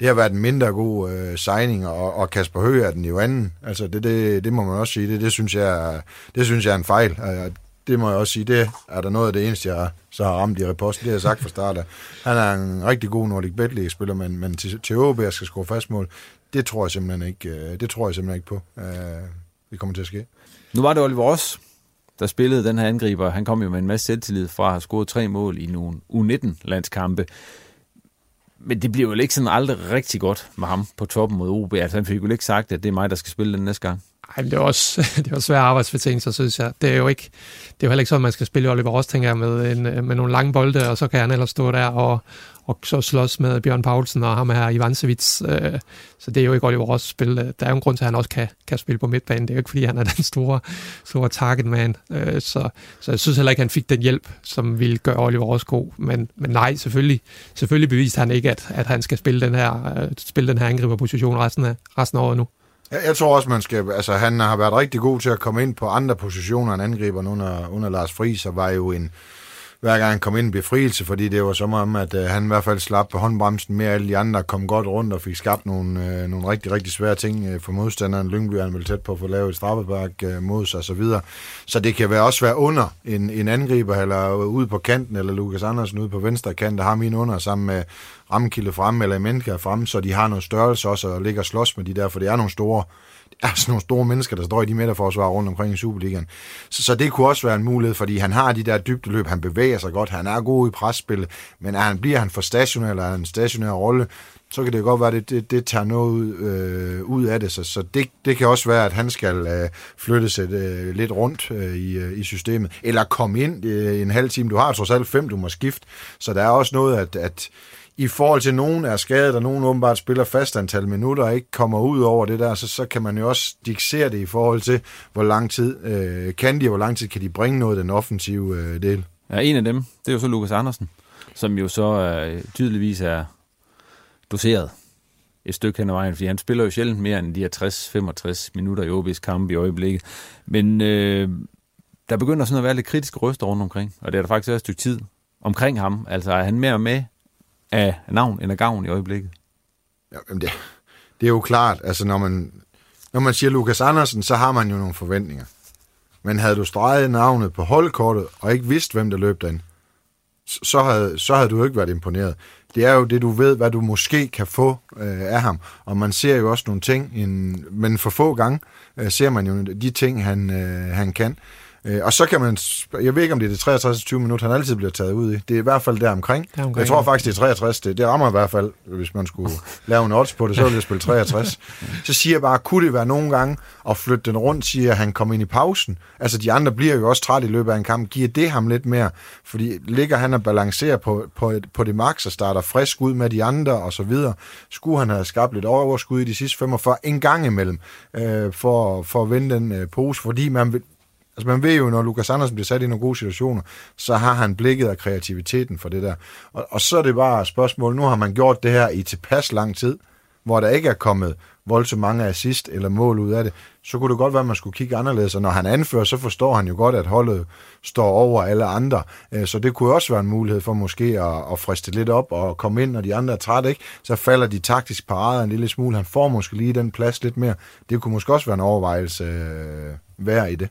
det har været en mindre god øh, signing, og, og Kasper Høgh er den jo anden. Altså, det, det, det må man også sige. Det, det, synes jeg, det synes jeg er en fejl. det må jeg også sige, det er der noget af det eneste, jeg så har ramt i reposten. Det har jeg sagt fra start af. Han er en rigtig god Nordic Bet spiller men, men til, til OB, jeg skal score fastmål, det tror jeg simpelthen ikke, øh, det tror jeg simpelthen ikke på. Øh, det kommer til at ske. Nu var det Oliver Ross, der spillede den her angriber. Han kom jo med en masse selvtillid fra at have scoret tre mål i nogle U19-landskampe. Men det bliver jo ikke sådan aldrig rigtig godt med ham på toppen mod OB. Altså han fik jo ikke sagt, at det er mig, der skal spille den næste gang. Ej, det er også (laughs) det er svære arbejdsbetingelser, synes jeg. Det er jo ikke, det er jo heller ikke sådan, man skal spille Oliver Ross, tænker jeg, med, en, øh, med nogle lange bolde, og så kan han ellers stå der og, og så slås med Bjørn Paulsen og ham her Ivansevits. Øh, så det er jo ikke Oliver Ross spil. Øh, der er jo en grund til, at han også kan, kan spille på midtbanen. Det er jo ikke, fordi han er den store, store target man. Øh, så, så jeg synes heller ikke, at han fik den hjælp, som ville gøre Oliver Ross god. Men, men nej, selvfølgelig, selvfølgelig beviste han ikke, at, at han skal spille den her, øh, spille den her angriberposition resten af, resten af året nu. Jeg, jeg tror også, man skal... Altså, han har været rigtig god til at komme ind på andre positioner end angriber under, under Lars Friis, og var jo en hver gang han kom ind en befrielse, fordi det var som om, at øh, han i hvert fald slap håndbremsen mere alle de andre, kom godt rundt og fik skabt nogle, øh, nogle rigtig, rigtig svære ting øh, for modstanderen. Lyngby er vel tæt på at få lavet et straffepark øh, mod sig osv. Så, så det kan være også være under en, en angriber, eller øh, ude på kanten, eller Lukas Andersen ude på venstre kant, der har min under sammen med Ramkilde frem, eller Menka frem, så de har noget størrelse også, og ligger og slås med de der, for det er nogle store er sådan nogle store mennesker, der står i de midterforsvar rundt omkring i Superligaen. Så, så det kunne også være en mulighed, fordi han har de der dybdeløb, han bevæger sig godt, han er god i presspillet, men er han, bliver han for stationær, eller er han en stationær rolle, så kan det godt være, at det, det, det tager noget øh, ud af det. Så, så det, det kan også være, at han skal øh, flytte sig øh, lidt rundt øh, i, øh, i systemet. Eller komme ind øh, en halv time. Du har trods alt fem, du må skifte. Så der er også noget, at, at i forhold til nogen er skadet, og nogen åbenbart spiller fast antal minutter og ikke kommer ud over det der, så, så kan man jo også diktere det i forhold til, hvor lang tid øh, kan de, og hvor lang tid kan de bringe noget den offensive øh, del. Ja, en af dem, det er jo så Lukas Andersen, som jo så øh, tydeligvis er doseret et stykke hen ad vejen, fordi han spiller jo sjældent mere end de her 60-65 minutter i OB's kamp i øjeblikket. Men øh, der begynder sådan at være lidt kritiske røster rundt omkring, og det er der faktisk også et stykke tid omkring ham. Altså er han mere med af navn end af gavn i øjeblikket? Ja, jamen det, det er jo klart, altså når man, når man siger Lukas Andersen, så har man jo nogle forventninger. Men havde du streget navnet på holdkortet, og ikke vidst, hvem der løb den, så havde, så havde du ikke været imponeret. Det er jo det, du ved, hvad du måske kan få øh, af ham. Og man ser jo også nogle ting, en, men for få gange øh, ser man jo de ting, han, øh, han kan. Øh, og så kan man, jeg ved ikke om det er det 63 20 minutter, han altid bliver taget ud i. Det er i hvert fald der omkring. Jeg tror faktisk, det er 63. Det, det rammer i hvert fald, hvis man skulle (laughs) lave en odds på det, så ville jeg spille 63. så siger jeg bare, kunne det være nogle gange at flytte den rundt, siger at han kommer ind i pausen. Altså de andre bliver jo også træt i løbet af en kamp. Giver det ham lidt mere? Fordi ligger han og balancerer på, på, på det max og starter frisk ud med de andre og så videre. Skulle han have skabt lidt overskud i de sidste 45 en gang imellem øh, for, for at vende den øh, pose, fordi man vil, Altså man ved jo, når Lukas Andersen bliver sat i nogle gode situationer, så har han blikket af kreativiteten for det der. Og, og så er det bare et spørgsmål, nu har man gjort det her i tilpas lang tid, hvor der ikke er kommet voldsomt mange assist eller mål ud af det, så kunne det godt være, at man skulle kigge anderledes. Og når han anfører, så forstår han jo godt, at holdet står over alle andre. Øh, så det kunne også være en mulighed for måske at, at friste lidt op og komme ind, når de andre er trætte. Ikke? Så falder de taktisk parader en lille smule. Han får måske lige den plads lidt mere. Det kunne måske også være en overvejelse øh, værd i det.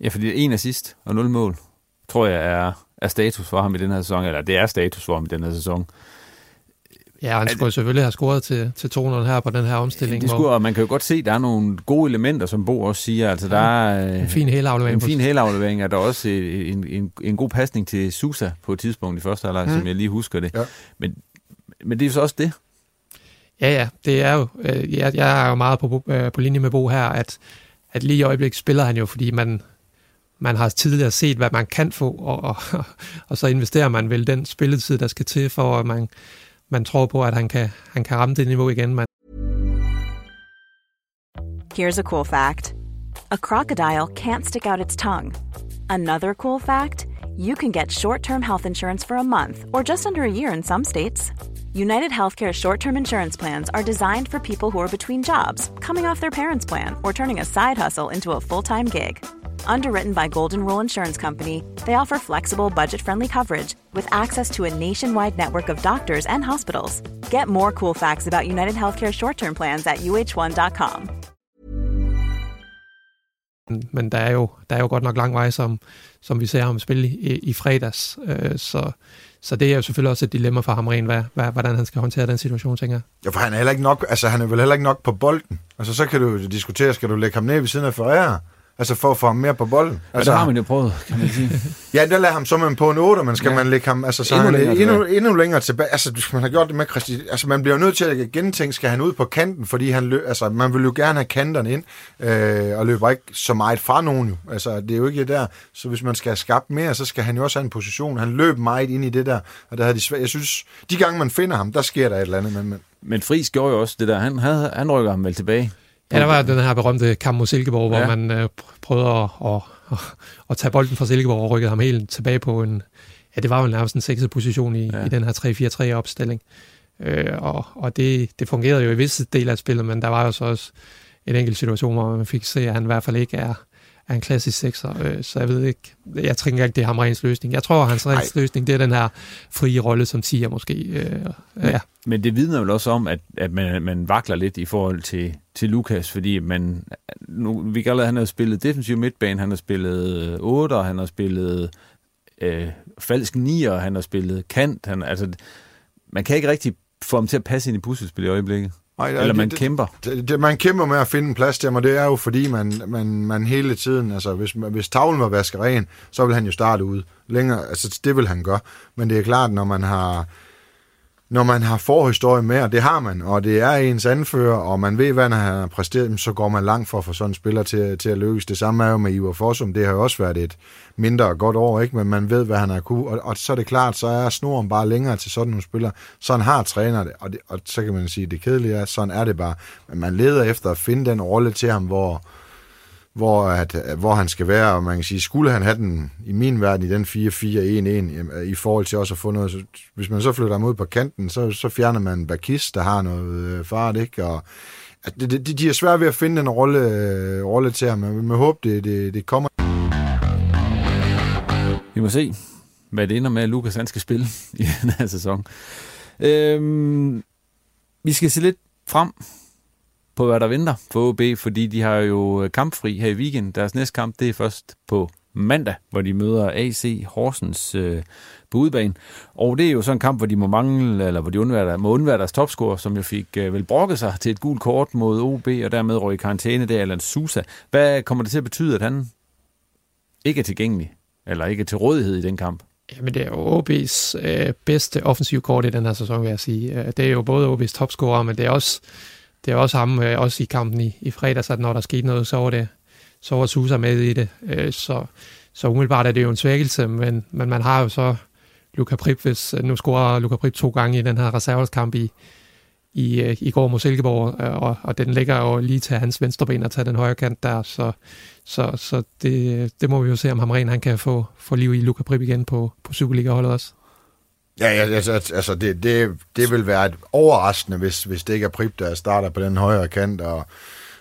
Ja, fordi en assist og nul mål, tror jeg er, er status for ham i den her sæson, eller det er status for ham i den her sæson. Ja, han skulle selvfølgelig have scoret til, til 200 her på den her omstilling. Det skulle, og man kan jo godt se, at der er nogle gode elementer, som Bo også siger. Altså, der er en fin helaflevering. En fin helaflevering, og der er også en, en, en god pasning til Susa på et tidspunkt i første halvleg, mm. som jeg lige husker det. Ja. Men, men det er jo så også det. Ja, ja, det er jo, øh, jeg, jeg er jo meget på, øh, på linje med Bo her, at, at lige i øjeblikket spiller han jo, fordi man, man har tidligere set, hvad man kan få, og, og, (laughs) og så investerer man vel den spilletid, der skal til, for at man, man tror på, at han kan, han kan ramme det niveau igen. Man. Here's a cool fact. A crocodile can't stick out its tongue. Another cool fact, you can get short-term health insurance for a month or just under a year in some states. United Healthcare short term insurance plans are designed for people who are between jobs, coming off their parents' plan, or turning a side hustle into a full time gig. Underwritten by Golden Rule Insurance Company, they offer flexible, budget friendly coverage with access to a nationwide network of doctors and hospitals. Get more cool facts about United Healthcare short term plans at uh1.com. Men der er jo, der er jo godt nok lang vej, som, som vi ser ham spille i, i fredags. Øh, så, så det er jo selvfølgelig også et dilemma for ham rent, hvad, hvad, hvordan han skal håndtere den situation, tænker jeg. Ja, for han er heller ikke nok, altså han er vel heller ikke nok på bolden. Altså så kan du diskutere, skal du lægge ham ned ved siden af Ferreira? Altså for at få ham mere på bolden. Altså, ja, det har man jo prøvet, kan man sige. (laughs) ja, der lader ham så man på en 8, men skal ja. man lægge ham altså, så endnu, han, længere endnu, endnu, længere tilbage. Altså, man har gjort det med Christi, altså man bliver nødt til at gentænke, skal han ud på kanten, fordi han lø, altså, man vil jo gerne have kanterne ind, øh, og løber ikke så meget fra nogen jo. Altså, det er jo ikke det der. Så hvis man skal have skabt mere, så skal han jo også have en position. Han løb meget ind i det der, og der havde de svært. Jeg synes, de gange man finder ham, der sker der et eller andet. Men, men, men Friis gjorde jo også det der. Han, havde, han rykker ham vel tilbage Ja, der var den her berømte kamp mod Silkeborg, hvor ja. man øh, prøvede at, at, at, at tage bolden fra Silkeborg og rykkede ham helt tilbage på en, ja, det var jo nærmest en sekset position i, ja. i den her 3-4-3 opstilling. Øh, og og det, det fungerede jo i visse del af spillet, men der var jo så også en enkelt situation, hvor man fik se, at han i hvert fald ikke er, er en klassisk sekser, øh, så jeg ved ikke, jeg tænker ikke, det er ham rens løsning. Jeg tror, hans rens løsning, det er den her frie rolle, som siger måske. Øh, ja. Men det vidner vel også om, at, at man, man vakler lidt i forhold til, til Lukas, fordi man, nu, vi kan allerede, han har spillet defensiv midtbane, han har spillet 8, øh, han har spillet øh, falsk 9, han har spillet kant, han, altså, man kan ikke rigtig få ham til at passe ind i puslespil i øjeblikket. Ej, Eller man det, kæmper. Det, det, man kæmper med at finde en plads til ham, og det er jo fordi, man, man, man hele tiden, altså hvis, hvis tavlen var vasket ren, så vil han jo starte ud. Længere, altså det vil han gøre. Men det er klart, når man har når man har forhistorie med, og det har man, og det er ens anfører, og man ved, hvad han har præsteret, så går man langt for at få sådan en spiller til, til at lykkes. Det samme er jo med Ivar Fossum, det har jo også været et mindre godt år, ikke? men man ved, hvad han har kunne, og, og så er det klart, så er snoren bare længere til sådan nogle spillere. Sådan har træner det, og, det, og så kan man sige, det kedelige er, sådan er det bare. Men man leder efter at finde den rolle til ham, hvor, hvor, at, øh, hvor han skal være, og man kan sige, skulle han have den i min verden i den 4-4-1-1 øh, i forhold til også at få noget, så, hvis man så flytter ham ud på kanten, så, så fjerner man Bakis, der har noget øh, fart, ikke? Og, at de, de, de er svært ved at finde en rolle, rolle til ham, men med håber, det, det, det kommer. Vi må se, hvad det ender med, at Lukas han skal spille (laughs) i den her sæson. Øhm, vi skal se lidt frem på, hvad der venter for OB, fordi de har jo øh, kampfri her i weekend. Deres næste kamp, det er først på mandag, hvor de møder AC Horsens øh, på udebane. Og det er jo sådan en kamp, hvor de må mangle, eller hvor de undvære, må undvære deres topscorer, som jo fik øh, vel brokket sig til et gult kort mod OB, og dermed røg i karantæne, det er Alan Sousa. Hvad kommer det til at betyde, at han ikke er tilgængelig, eller ikke er til rådighed i den kamp? Jamen, det er jo OB's øh, bedste offensiv kort i den her sæson, vil jeg sige. Øh, det er jo både OB's topscorer, men det er også det er også ham, øh, også i kampen i, i fredags, at når der skete noget, så var det så var Susa med i det. Øh, så, så umiddelbart er det jo en svækkelse, men, men man har jo så Luka Prip, hvis øh, nu scorer Luka Prip to gange i den her reserveskamp i, i, øh, i går mod Silkeborg, øh, og, og den ligger jo lige til hans venstre ben at tage den højre kant der, så, så, så det, det må vi jo se, om Hamren han kan få, få liv i Luka Prip igen på, på Superliga-holdet også. Ja, ja altså, altså det, det, det vil være et overraskende, hvis, hvis det ikke er Prip, der starter på den højre kant, og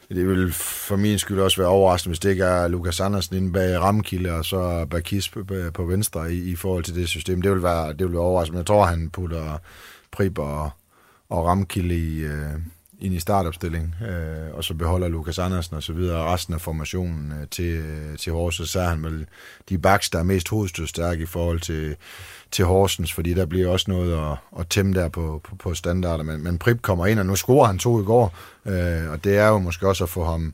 det vil for min skyld også være overraskende, hvis det ikke er Lukas Andersen inde bag Ramkilde, og så Bakis på, på venstre i, i forhold til det system. Det vil være, det vil være overraskende. Jeg tror, han putter Prip og, og Ramkilde i, øh, ind i startopstilling, øh, og så beholder Lukas Andersen og så videre resten af formationen øh, til, øh, til Horsens, så er han vel de backs, der er mest hovedstødstærke i forhold til, til Horsens, fordi der bliver også noget at, at tæmme der på, på, på standarder, men, men Prip kommer ind, og nu scorer han to i går, øh, og det er jo måske også at få ham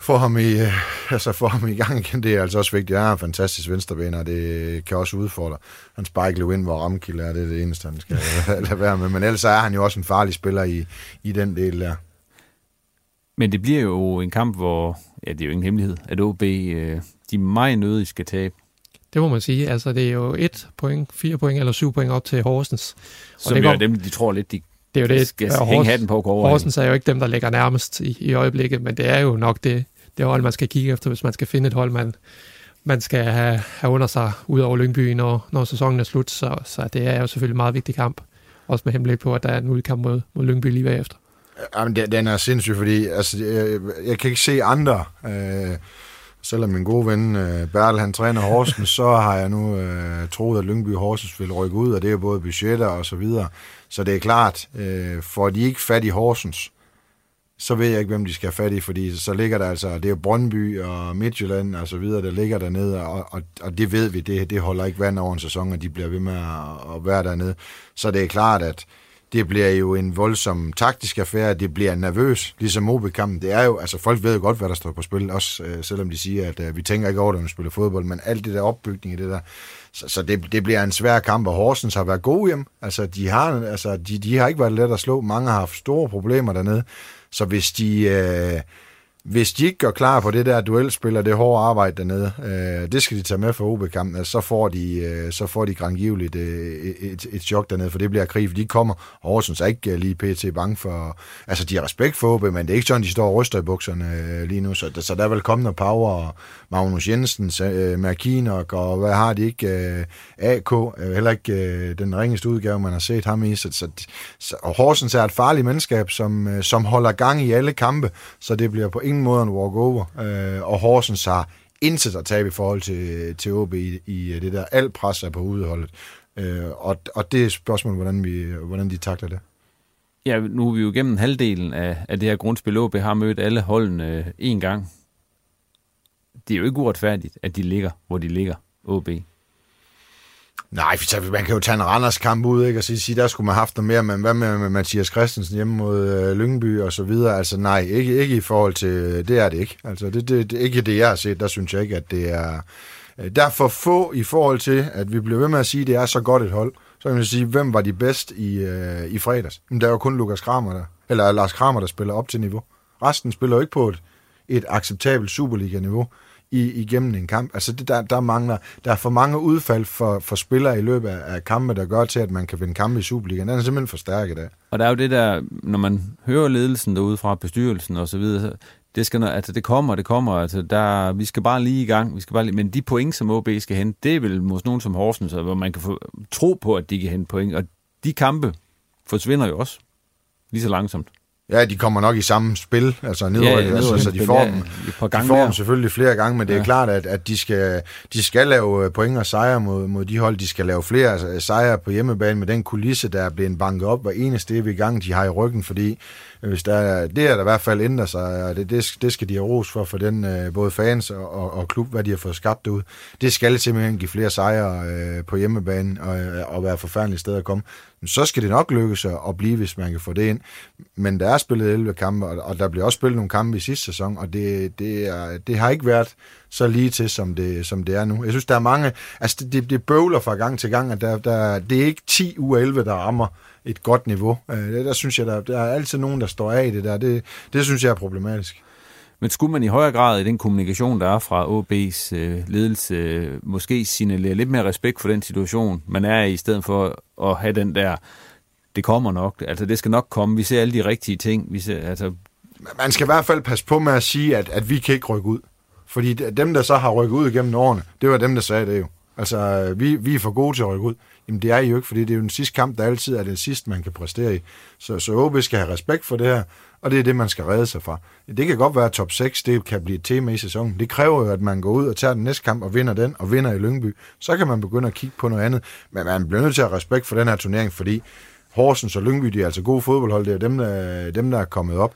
få ham i, øh, altså få ham i gang igen, det er altså også vigtigt. Han er en fantastisk venstreben, og det kan også udfordre. Han spike ind, hvor Ramkilde er, det er det eneste, han skal (laughs) lade være med. Men ellers er han jo også en farlig spiller i, i den del der. Men det bliver jo en kamp, hvor, ja, det er jo ingen hemmelighed, at OB, øh, de meget nødigt skal tabe. Det må man sige. Altså, det er jo et point, fire point eller syv point op til Horsens. Og Som det går, er dem, de tror lidt, de det er jo det. skal hænge hatten på over. Horsens er jo ikke dem, der ligger nærmest i, i øjeblikket, men det er jo nok det, det hold, man skal kigge efter, hvis man skal finde et hold, man, man skal have, have under sig ud over Lyngby, når, når sæsonen er slut. Så, så det er jo selvfølgelig en meget vigtig kamp. Også med henblik på, at der er en udkamp mod, mod Lyngby lige bagefter. Jamen, den er sindssyg, fordi altså, jeg, jeg kan ikke se andre. Øh, selvom min gode ven øh, Bertel, han træner Horsens, så har jeg nu øh, troet, at Lyngby Horsens vil rykke ud, og det er både budgetter og så videre. Så det er klart, øh, får de ikke fat i Horsens, så ved jeg ikke, hvem de skal have fat i, fordi så ligger der altså, det er Brøndby og Midtjylland og så videre, der ligger dernede, og, og, og det ved vi, det, det holder ikke vand over en sæson, og de bliver ved med at, at være dernede. Så det er klart, at det bliver jo en voldsom taktisk affære, det bliver nervøs, ligesom OB-kampen. Det er jo, altså folk ved jo godt, hvad der står på spil, også øh, selvom de siger, at øh, vi tænker ikke over det, når vi spiller fodbold, men alt det der opbygning i det der, så, så det, det bliver en svær kamp, og Horsens har været gode hjem. Altså, de har, altså, de, de har ikke været let at slå. Mange har haft store problemer dernede. Så hvis de, øh, hvis de ikke gør klar på det der duelspil og det hårde arbejde dernede, øh, det skal de tage med for OB-kampen, altså, så får de, øh, så får de grangivligt øh, et, et chok dernede, for det bliver krig, for de kommer, og Horsens er ikke øh, lige pt. bange for, altså de har respekt for OB, men det er ikke sådan, de står og ryster i bukserne øh, lige nu, så, så der er vel kommet noget power, og Magnus Jensen, øh, Merkinok, og hvad har de ikke, øh, AK, øh, heller ikke øh, den ringeste udgave, man har set ham i, så, så, så og Horsens er et farligt mandskab, som, øh, som holder gang i alle kampe, så det bliver på ingen måde en walkover. Øh, og Horsens har intet at tabe i forhold til, til OB i, i øh, det der. Alt pres er på udholdet. Øh, og, og det er spørgsmålet, hvordan, vi, øh, hvordan de takler det. Ja, nu er vi jo igennem halvdelen af, af det her grundspil. OB har mødt alle holdene øh, en gang. Det er jo ikke uretfærdigt, at de ligger, hvor de ligger, OB. Nej, man kan jo tage en Randers kamp ud, ikke, og sige, sige, der skulle man have haft noget mere, men hvad med, med Mathias Christensen hjemme mod øh, Lyngby og så videre, altså nej, ikke, ikke i forhold til, øh, det er det ikke, altså det, det, det ikke det, jeg har set, der synes jeg ikke, at det er, øh, der er for få i forhold til, at vi bliver ved med at sige, at det er så godt et hold, så kan man sige, hvem var de bedst i, øh, i fredags? Men der er jo kun Lukas Kramer der, eller Lars Kramer, der spiller op til niveau. Resten spiller jo ikke på et, et acceptabelt Superliga-niveau i, igennem en kamp. Altså det, der, der mangler, der er for mange udfald for, for spillere i løbet af, af kampe, der gør til, at man kan vinde kampe i Superligaen. Den er simpelthen for stærk i dag. Og der er jo det der, når man hører ledelsen derude fra bestyrelsen og så videre, det skal altså det kommer, det kommer, altså der, vi skal bare lige i gang, vi skal bare lige, men de point, som OB skal hente, det er vel måske nogen som Horsens, altså, hvor man kan få, tro på, at de kan hente point, og de kampe forsvinder jo også lige så langsomt. Ja, de kommer nok i samme spil, altså nedrykket, ja, ja, altså, så de får, dem, de får dem selvfølgelig flere gange, men det er ja. klart, at, at de, skal, de skal lave øh, point og sejre mod, mod de hold, de skal lave flere altså, sejre på hjemmebane med den kulisse, der er blevet banket op hver eneste i gang, de har i ryggen, fordi hvis der er, det er der i hvert fald ændrer sig, og det, det, det skal de have ros for, for den, øh, både fans og, og, og klub, hvad de har fået skabt ud. Det skal simpelthen give flere sejre øh, på hjemmebane og, øh, og være forfærdeligt sted at komme. Men Så skal det nok lykkes at blive, hvis man kan få det ind. Men der er spillet 11 kampe, og, og der bliver også spillet nogle kampe i sidste sæson, og det, det, er, det har ikke været så lige til, som det, som det er nu. Jeg synes, der er mange... Altså, det, det, bøvler fra gang til gang, at der, der, det er ikke 10 u 11, der rammer et godt niveau. Øh, der, der synes jeg, der, der er altid nogen, der står af i det der. Det, det synes jeg er problematisk. Men skulle man i højere grad i den kommunikation, der er fra OB's øh, ledelse, øh, måske signalere lidt mere respekt for den situation, man er i, i stedet for at have den der, det kommer nok, altså det skal nok komme, vi ser alle de rigtige ting. Vi ser, altså... Man skal i hvert fald passe på med at sige, at, at vi kan ikke rykke ud. Fordi dem, der så har rykket ud gennem årene, det var dem, der sagde det jo. Altså, vi, vi er for gode til at rykke ud. Jamen, det er I jo ikke, fordi det er jo den sidste kamp, der altid er den sidste, man kan præstere i. Så, så OB skal have respekt for det her, og det er det, man skal redde sig fra. Det kan godt være, at top 6 det kan blive et tema i sæsonen. Det kræver jo, at man går ud og tager den næste kamp og vinder den, og vinder i Lyngby. Så kan man begynde at kigge på noget andet. Men man bliver nødt til at have respekt for den her turnering, fordi Horsens og Lyngby, de er altså gode fodboldhold. Det er dem, der, dem, der er kommet op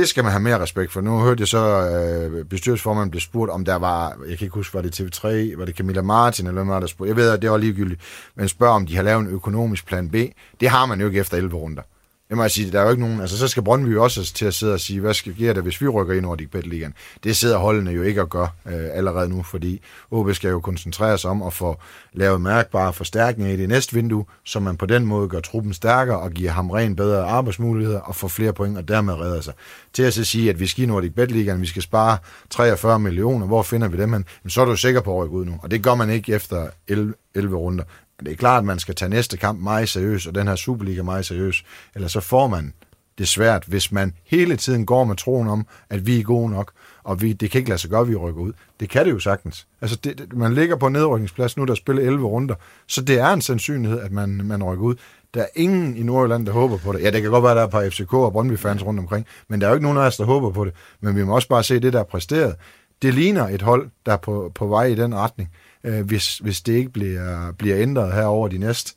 det skal man have mere respekt for. Nu hørte jeg så, øh, bestyrelsesformanden blev spurgt, om der var, jeg kan ikke huske, var det TV3, var det Camilla Martin, eller hvem var der spurgte. Jeg ved, at det var ligegyldigt. Men spørg, om de har lavet en økonomisk plan B. Det har man jo ikke efter 11 runder. Det må jeg sige, der er jo ikke nogen, altså så skal Brøndby også til at sidde og sige, hvad skal ske der, hvis vi rykker ind over Bet Ligaen? Det sidder holdene jo ikke at gøre øh, allerede nu, fordi OB skal jo koncentrere sig om at få lavet mærkbare forstærkninger i det næste vindue, så man på den måde gør truppen stærkere og giver ham ren bedre arbejdsmuligheder og får flere point og dermed redder sig. Til at så sige, at vi skal i Nordic Bet Ligaen, vi skal spare 43 millioner, hvor finder vi dem hen? Jamen, så er du sikker på at rykke ud nu, og det gør man ikke efter 11, 11 runder. Men det er klart, at man skal tage næste kamp meget seriøst, og den her Superliga meget seriøst. Eller så får man det svært, hvis man hele tiden går med troen om, at vi er gode nok, og vi, det kan ikke lade sig gøre, at vi rykker ud. Det kan det jo sagtens. Altså, det, det, man ligger på nedrykningsplads nu, der spiller 11 runder, så det er en sandsynlighed, at man, man rykker ud. Der er ingen i Nordjylland, der håber på det. Ja, det kan godt være, at der er et par FCK og Brøndby-fans rundt omkring, men der er jo ikke nogen af os, der håber på det. Men vi må også bare se det, der er præsteret. Det ligner et hold, der er på, på vej i den retning øh, hvis, hvis det ikke bliver, bliver ændret her over de næste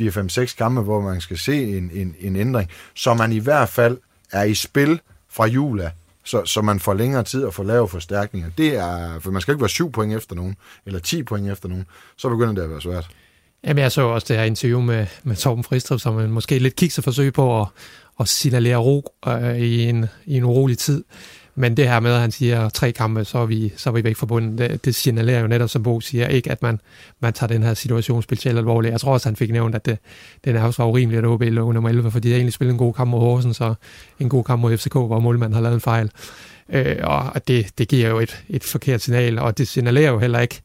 4-5-6 kampe, hvor man skal se en, en, en ændring, så man i hvert fald er i spil fra jula, så, så man får længere tid at få lave forstærkninger. Det er, for man skal ikke være 7 point efter nogen, eller 10 point efter nogen, så begynder det at være svært. Jamen, jeg så også det her interview med, med Torben Fristrup, som en måske lidt kikset forsøg på at, at signalere ro øh, i, en, i en urolig tid. Men det her med, at han siger tre kampe, så er vi, så er vi væk fra bunden, det, det signalerer jo netop, som Bo siger, ikke at man, man tager den her situation specielt alvorligt. Jeg tror også, han fik nævnt, at det, det er også var urimeligt, at OB lå nummer 11, fordi de egentlig spillet en god kamp mod Horsens, og en god kamp mod FCK, hvor målmanden har lavet en fejl. Øh, og det, det giver jo et, et forkert signal, og det signalerer jo heller ikke,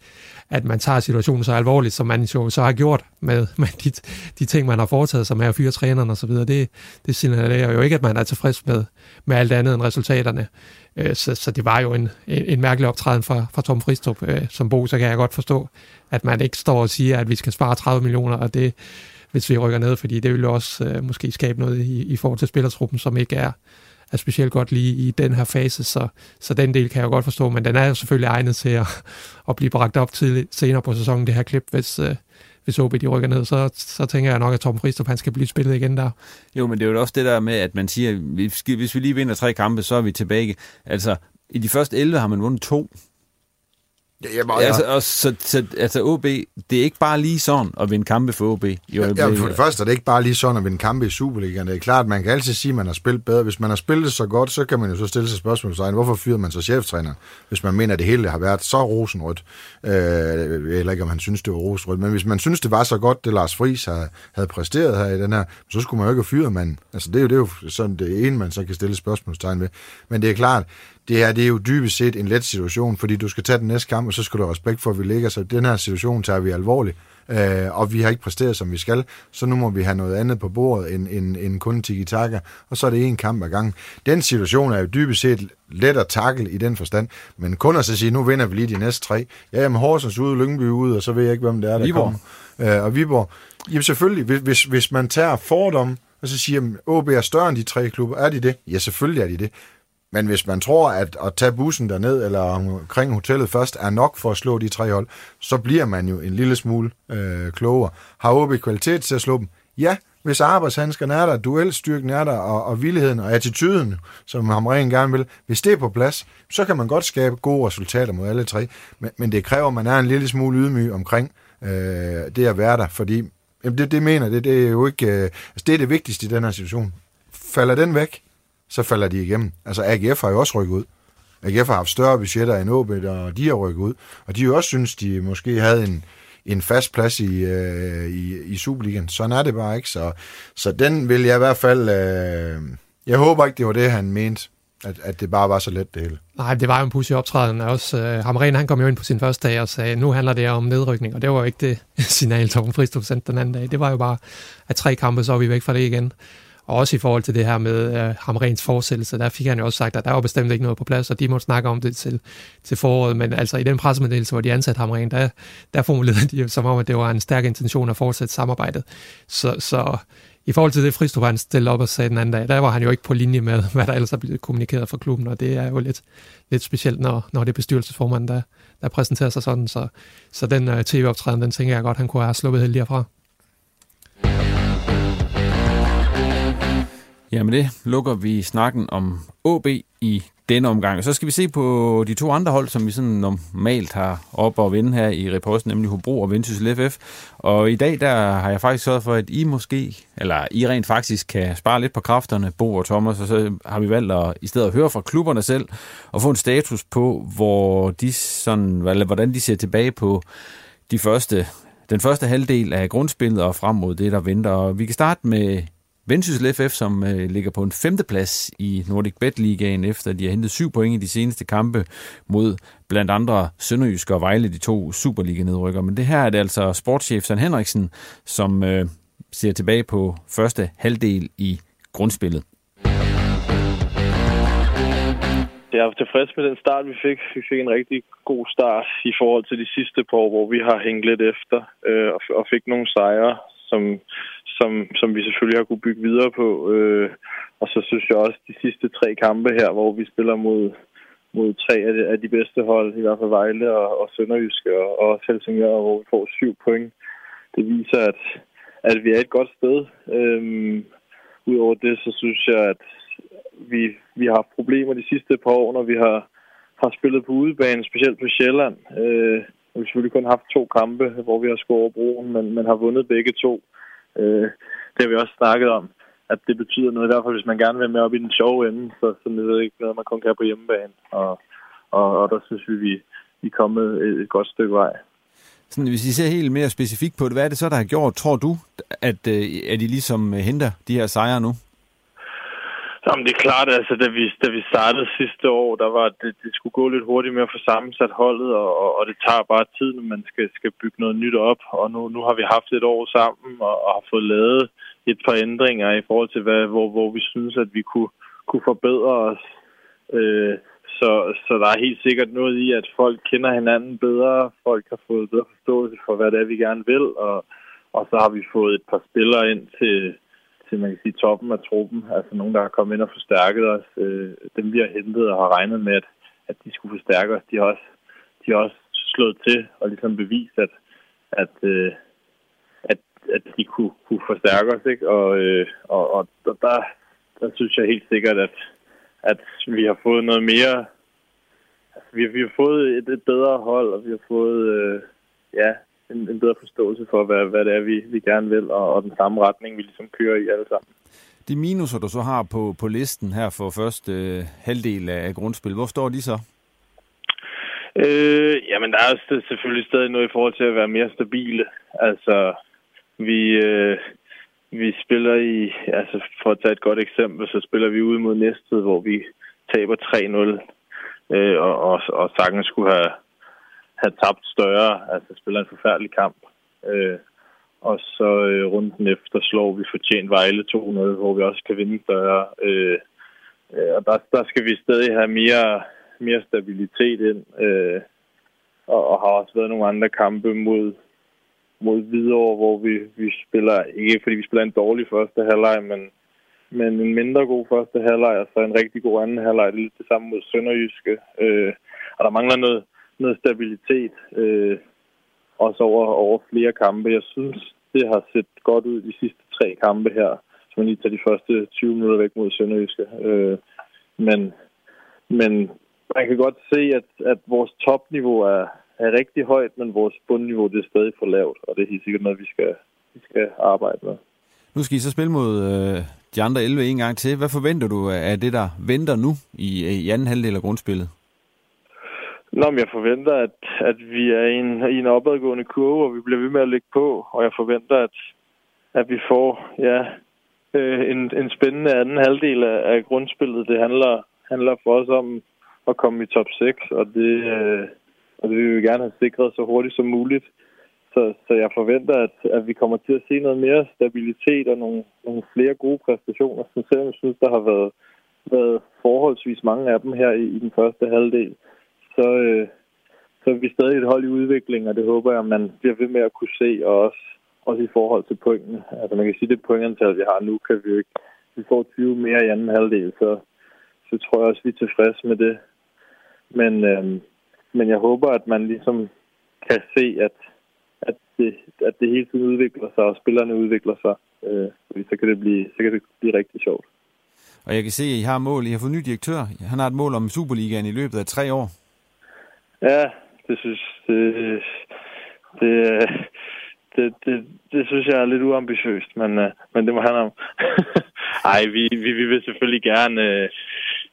at man tager situationen så alvorligt, som man jo så har gjort med, (laughs) med de, de ting, man har foretaget, som er at fyre træneren osv. Det, det signalerer jo ikke, at man er tilfreds med, med alt andet end resultaterne. Øh, så, så det var jo en, en, en mærkelig optræden fra, fra Tom Fristrup. Øh, som Bo, så kan jeg godt forstå, at man ikke står og siger, at vi skal spare 30 millioner, og det, hvis vi rykker ned, fordi det vil jo også øh, måske skabe noget i, i forhold til spillertruppen, som ikke er, er specielt godt lige i den her fase, så, så den del kan jeg jo godt forstå, men den er jo selvfølgelig egnet til at, at blive bragt op til senere på sæsonen, det her klip, hvis, øh, hvis OB de rykker ned, så, så tænker jeg nok, at Torben Fristrup han skal blive spillet igen der. Jo, men det er jo også det der med, at man siger, hvis vi lige vinder tre kampe, så er vi tilbage. Altså, i de første 11 har man vundet to. Ja, jamen, ja. Altså, og så, så, altså OB, det er ikke bare lige sådan at vinde kampe for OB. Jo, ja, ja, for det første er det ikke bare lige sådan at vinde kampe i Superligaen. Det er klart, man kan altid sige, at man har spillet bedre. Hvis man har spillet så godt, så kan man jo så stille sig spørgsmål hvorfor fyrer man så cheftræner, hvis man mener, at det hele har været så rosenrødt. Øh, eller ikke, om han synes, det var rosenrødt. Men hvis man synes, det var så godt, det Lars Friis havde, havde præsteret her i den her, så skulle man jo ikke have fyret manden. Altså, det er jo, det er jo sådan det ene, man så kan stille spørgsmålstegn ved. Men det er klart, det her det er jo dybest set en let situation, fordi du skal tage den næste kamp, og så skal du have respekt for, at vi ligger, så den her situation tager vi alvorligt. Øh, og vi har ikke præsteret, som vi skal, så nu må vi have noget andet på bordet end, end, end kun tiki-taka, og så er det en kamp ad gangen. Den situation er jo dybest set let at takle i den forstand, men kun at så sige, nu vinder vi lige de næste tre. Ja, jamen Horsens ude, Lyngby ude, og så ved jeg ikke, hvem det er, der Viborg. kommer. Øh, og Viborg. Jamen selvfølgelig, hvis, hvis, hvis man tager fordom, og så siger, at OB er større end de tre klubber, er de det? Ja, selvfølgelig er de det. Men hvis man tror, at at tage bussen derned eller omkring hotellet først er nok for at slå de tre hold, så bliver man jo en lille smule øh, klogere. Har OB kvalitet til at slå dem? Ja, hvis arbejdshandskerne er der, duelstyrken er der, og, og villigheden og attituden, som ham rent gerne vil, hvis det er på plads, så kan man godt skabe gode resultater mod alle tre. Men, men det kræver, at man er en lille smule ydmyg omkring øh, det at være der, fordi jamen det, det mener det, det er jo ikke... Øh, altså det er det vigtigste i den her situation. Falder den væk, så falder de igennem. Altså AGF har jo også rykket ud. AGF har haft større budgetter end OB, og de har rykket ud. Og de jo også synes, de måske havde en, en fast plads i, øh, i, i Superligaen. Sådan er det bare ikke. Så, så den vil jeg i hvert fald... Øh, jeg håber ikke, det var det, han mente. At, at det bare var så let det hele. Nej, det var jo en pussy optræden. Også, øh, Hamren, han kom jo ind på sin første dag og sagde, nu handler det om nedrykning, og det var jo ikke det (laughs) signal, Torben Fristrup sendte den anden dag. Det var jo bare, at tre kampe, så er vi væk fra det igen. Og også i forhold til det her med øh, uh, Hamrens fortsættelse, der fik han jo også sagt, at der var bestemt ikke noget på plads, og de måtte snakke om det til, til foråret. Men altså i den pressemeddelelse, hvor de ansatte Hamren, der, der formulerede de som om, at det var en stærk intention at fortsætte samarbejdet. Så, så i forhold til det, Fristrup han stillede op og sagde den anden dag, der var han jo ikke på linje med, hvad der ellers er blevet kommunikeret fra klubben, og det er jo lidt, lidt specielt, når, når det er bestyrelsesformanden, der, der præsenterer sig sådan. Så, så den øh, tv-optræden, den tænker jeg godt, han kunne have sluppet heldigere fra. Jamen det lukker vi snakken om OB i denne omgang. Så skal vi se på de to andre hold, som vi sådan normalt har op og vinde her i reposten, nemlig Hobro og Vendsyssel FF. Og i dag der har jeg faktisk sørget for, at I måske, eller I rent faktisk kan spare lidt på kræfterne, Bo og Thomas, og så har vi valgt at i stedet at høre fra klubberne selv og få en status på, hvor de sådan, eller hvordan de ser tilbage på de første, den første halvdel af grundspillet og frem mod det, der venter. Og vi kan starte med Vendsyssel FF, som øh, ligger på en femteplads i Nordic Bet Ligaen, efter de har hentet syv point i de seneste kampe mod blandt andre Sønderjysk og Vejle, de to Superliga-nedrykker. Men det her er det altså sportschef Søren Henriksen, som øh, ser tilbage på første halvdel i grundspillet. Jeg er tilfreds med den start, vi fik. Vi fik en rigtig god start i forhold til de sidste par år, hvor vi har hængt lidt efter øh, og fik nogle sejre, som som, som vi selvfølgelig har kunne bygge videre på. Øh, og så synes jeg også, de sidste tre kampe her, hvor vi spiller mod, mod tre af de, af de bedste hold, i hvert fald Vejle og, og Sønderjyske og, og Helsingør, hvor vi får syv point. Det viser, at, at vi er et godt sted. Øhm, Udover det, så synes jeg, at vi, vi har haft problemer de sidste par år, når vi har, har spillet på udebane, specielt på Sjælland. Øh, vi har selvfølgelig kun haft to kampe, hvor vi har skåret over broen, men, men har vundet begge to. Øh, det har vi også snakket om, at det betyder noget, i hvert fald hvis man gerne vil med op i den sjove ende, så, så det er ikke noget, man kun kan på hjemmebane. Og, og, og der synes vi, vi, vi er kommet et, et godt stykke vej. Sådan, hvis I ser helt mere specifikt på det, hvad er det så, der har gjort, tror du, at, øh, at I ligesom øh, henter de her sejre nu? Jamen, det er klart, altså, da vi, da vi startede sidste år, der var det, det skulle gå lidt hurtigt med at få sammensat holdet, og, og, det tager bare tid, når man skal, skal bygge noget nyt op. Og nu, nu har vi haft et år sammen, og, og har fået lavet et par ændringer i forhold til, hvad, hvor, hvor vi synes, at vi kunne, kunne forbedre os. Øh, så, så der er helt sikkert noget i, at folk kender hinanden bedre. Folk har fået bedre forståelse for, hvad det er, vi gerne vil. Og, og så har vi fået et par spillere ind til, til man kan sige, toppen af truppen. Altså nogen, der har kommet ind og forstærket os. Øh, dem, vi har hentet og har regnet med, at, at de skulle forstærke os, de har også, de har også slået til og ligesom bevist, at, at, øh, at, at de kunne, kunne forstærke os. Ikke? Og, øh, og, og der, der synes jeg helt sikkert, at, at vi har fået noget mere... Altså, vi, vi har fået et, et bedre hold, og vi har fået øh, ja, en, en bedre forståelse for, hvad, hvad det er, vi, vi gerne vil, og, og den samme retning, vi ligesom kører i alle sammen. De minuser, du så har på, på listen her for første øh, halvdel af grundspil, hvor står de så? Øh, jamen, der er selvfølgelig stadig noget i forhold til at være mere stabile. Altså, vi, øh, vi spiller i, altså for at tage et godt eksempel, så spiller vi ude mod Næstved, hvor vi taber 3-0, øh, og, og, og sagtens skulle have, have tabt større, altså spiller en forfærdelig kamp. Øh, og så øh, runden efter slår vi fortjent Vejle 2-0, hvor vi også kan vinde større. Øh, øh, og der, der skal vi stadig have mere, mere stabilitet ind, øh, og, og har også været nogle andre kampe mod mod Hvidovre, hvor vi, vi spiller, ikke fordi vi spiller en dårlig første halvleg, men, men en mindre god første halvleg, og så en rigtig god anden halvleg. Det er lidt det samme mod Sønderjyske. Øh, og der mangler noget, noget stabilitet, øh, også over, over flere kampe. Jeg synes, det har set godt ud de sidste tre kampe her, så man lige tager de første 20 minutter væk mod Sønderjyske. Øh, men, men man kan godt se, at, at vores topniveau er, er rigtig højt, men vores bundniveau det er stadig for lavt, og det er helt sikkert noget, vi skal, vi skal arbejde med. Nu skal I så spille mod øh, de andre 11 en gang til. Hvad forventer du af det, der venter nu i, i anden halvdel af grundspillet? Nå, men jeg forventer, at, at vi er i en, i en opadgående kurve, og vi bliver ved med at ligge på, og jeg forventer, at, at vi får ja, øh, en, en spændende anden halvdel af, af grundspillet. Det handler, handler for os om at komme i top 6, og det, øh, og det vil vi gerne have sikret så hurtigt som muligt. Så, så jeg forventer, at, at vi kommer til at se noget mere stabilitet og nogle, nogle flere gode præstationer, som selvom jeg synes, der har været, været forholdsvis mange af dem her i, i den første halvdel. Så, øh, så er vi stadig et hold i udvikling, og det håber jeg, man bliver ved med at kunne se, og også, også i forhold til pointene. Altså man kan sige, det pointantal, vi har nu, kan vi jo ikke. Vi får 20 mere i anden halvdel, så, så tror jeg også, vi er tilfredse med det. Men, øh, men jeg håber, at man ligesom kan se, at, at, det, at det hele tiden udvikler sig, og spillerne udvikler sig. Øh, så, kan det blive, så kan det blive rigtig sjovt. Og jeg kan se, at I har mål. I har fået ny direktør. Han har et mål om Superligaen i løbet af tre år. Ja, det synes det, det, det, det, det synes jeg er lidt uambitiøst, men, øh, men det må han om. (laughs) Ej, vi, vi, vi vil selvfølgelig gerne, øh,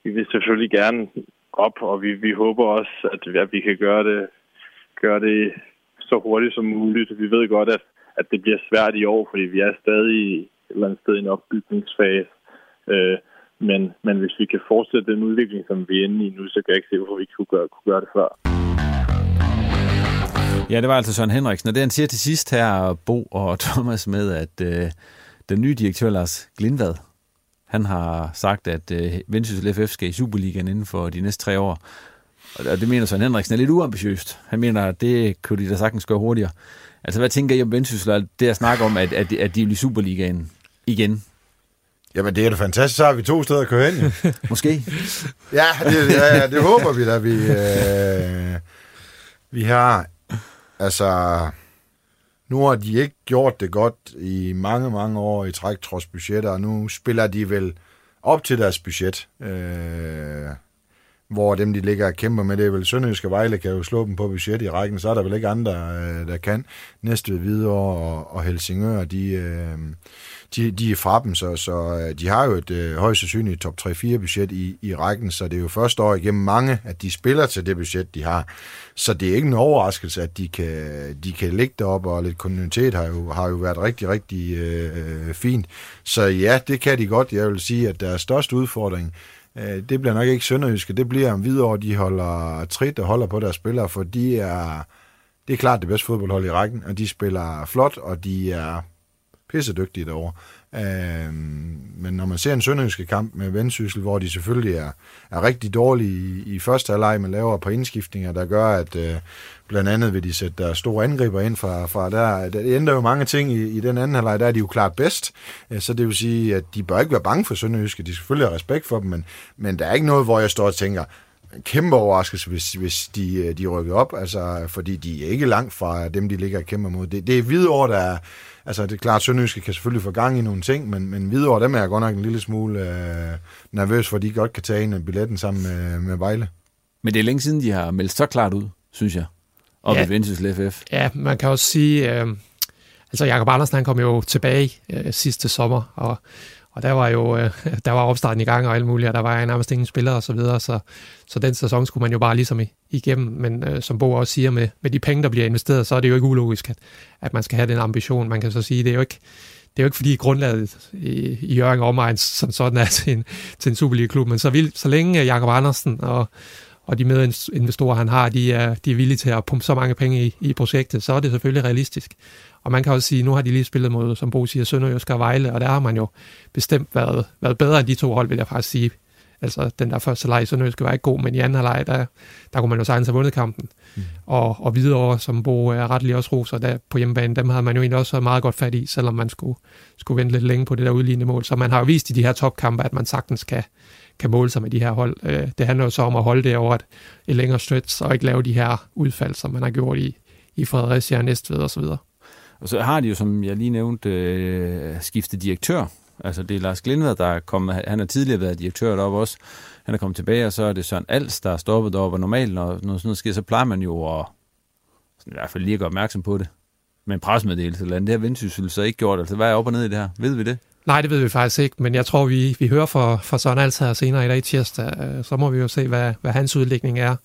vi vil selvfølgelig gerne op, og vi, vi håber også, at, at vi kan gøre det, gøre det så hurtigt som muligt. Vi ved godt, at, at det bliver svært i år, fordi vi er stadig et eller andet sted i en opbygningsfase. Øh, men, men hvis vi kan fortsætte den udvikling, som vi er inde i nu, så kan jeg ikke se, hvorfor vi ikke kunne gøre, kunne gøre det før. Ja, det var altså Søren Henriksen. Og det han siger til sidst her, Bo og (laughs) Thomas, med, at øh, den nye direktør, Lars Glindvad, han har sagt, at øh, Vendsyssel FF skal i Superligaen inden for de næste tre år. Og det mener Søren Henriksen er lidt uambitiøst. Han mener, at det kunne de da sagtens gøre hurtigere. Altså, hvad tænker I om Vendsyssel? Det at snakke om, at, at, at de vil i Superligaen igen. Jamen, det er da fantastisk. Så har vi to steder at køre hen. (laughs) Måske. ja, det, ja, det håber vi da, vi, øh, vi har. Altså, nu har de ikke gjort det godt i mange, mange år i træk, trods budgetter, og nu spiller de vel op til deres budget. Øh, hvor dem, de ligger og kæmper med, det er vel Sønderjyske Vejle, kan jo slå dem på budget i rækken, så er der vel ikke andre, øh, der kan. Næste videre og, og Helsingør, de, øh, de, de er fra dem, så, så øh, de har jo et øh, højst sandsynligt top 3-4 budget i, i rækken, så det er jo første år igennem mange, at de spiller til det budget, de har. Så det er ikke en overraskelse, at de kan, de kan ligge deroppe, og lidt kontinuitet har jo, har jo været rigtig, rigtig øh, fint. Så ja, det kan de godt. Jeg vil sige, at deres største udfordring, øh, det bliver nok ikke sønderjyske, det bliver om videre, de holder trit og holder på deres spillere, for de er, det er klart det bedste fodboldhold i rækken, og de spiller flot, og de er pissedygtige derovre. Øh, men når man ser en sønderjyske kamp med Vendsyssel, hvor de selvfølgelig er, er rigtig dårlige i, i første halvleg, men laver på indskiftninger, der gør, at øh, blandt andet vil de sætte der store angriber ind fra, fra der. Det ændrer jo mange ting i, i den anden halvleg, der er de jo klart bedst. Øh, så det vil sige, at de bør ikke være bange for sønderjyske. De skal selvfølgelig have respekt for dem, men, men der er ikke noget, hvor jeg står og tænker, kæmpe overraskelse, hvis, hvis de, øh, de rykker op, altså, fordi de er ikke langt fra dem, de ligger og kæmper mod. Det, det er Hvidovre, der er, altså det er klart, Sønderjyske kan selvfølgelig få gang i nogle ting, men, men Hvidovre, dem er jeg godt nok en lille smule øh, nervøs for, de godt kan tage en billetten sammen med, med Vejle. Men det er længe siden, de har meldt så klart ud, synes jeg, op ja. i Vendsyssel FF. Ja, man kan også sige, øh, altså Jakob Andersen, han kom jo tilbage øh, sidste sommer, og og der var jo øh, (laughs) der var opstarten i gang og alt muligt, og der var nærmest ingen spillere og så videre, så, så den sæson skulle man jo bare ligesom igennem. Men øh, som Bo også siger, med, med de penge, der bliver investeret, så er det jo ikke ulogisk, at, at man skal have den ambition. Man kan så sige, det er jo ikke, det er jo ikke fordi grundlaget i, i Jørgen Omegns som sådan er til en, til en Superliga-klub, men så, vil, så længe Jakob Andersen og, og de medinvestorer, han har, de er, de er villige til at pumpe så mange penge i, i projektet, så er det selvfølgelig realistisk. Og man kan også sige, nu har de lige spillet mod, som Bo siger, Sønderjysk og Vejle, og der har man jo bestemt været, været bedre end de to hold, vil jeg faktisk sige. Altså, den der første leg i Sønderjysk var ikke god, men i anden leg, der, der kunne man jo sagtens have vundet kampen. Mm. Og, og videre, som Bo er retlig også roser, der på hjemmebane, dem havde man jo egentlig også meget godt fat i, selvom man skulle, skulle vente lidt længe på det der udlignende mål. Så man har jo vist i de her topkampe, at man sagtens kan, kan måle sig med de her hold. Øh, det handler jo så om at holde det over et, et længere stretch, og ikke lave de her udfald, som man har gjort i, i Fredericia, Næstved og så videre. Og så har de jo, som jeg lige nævnte, øh, skiftet direktør. Altså det er Lars Glindvad, der er kommet, han har tidligere været direktør deroppe også. Han er kommet tilbage, og så er det Søren Als, der er stoppet deroppe. Og normalt, når noget sådan noget sker, så plejer man jo at i hvert fald lige at gøre opmærksom på det. Men presmeddelelse eller andet, det har Vendsyssel så ikke gjort. Altså hvad er op og ned i det her? Ved vi det? Nej, det ved vi faktisk ikke, men jeg tror, vi, vi hører fra, fra Søren Altager senere i dag tirsdag, øh, så må vi jo se, hvad, hvad hans udlægning er.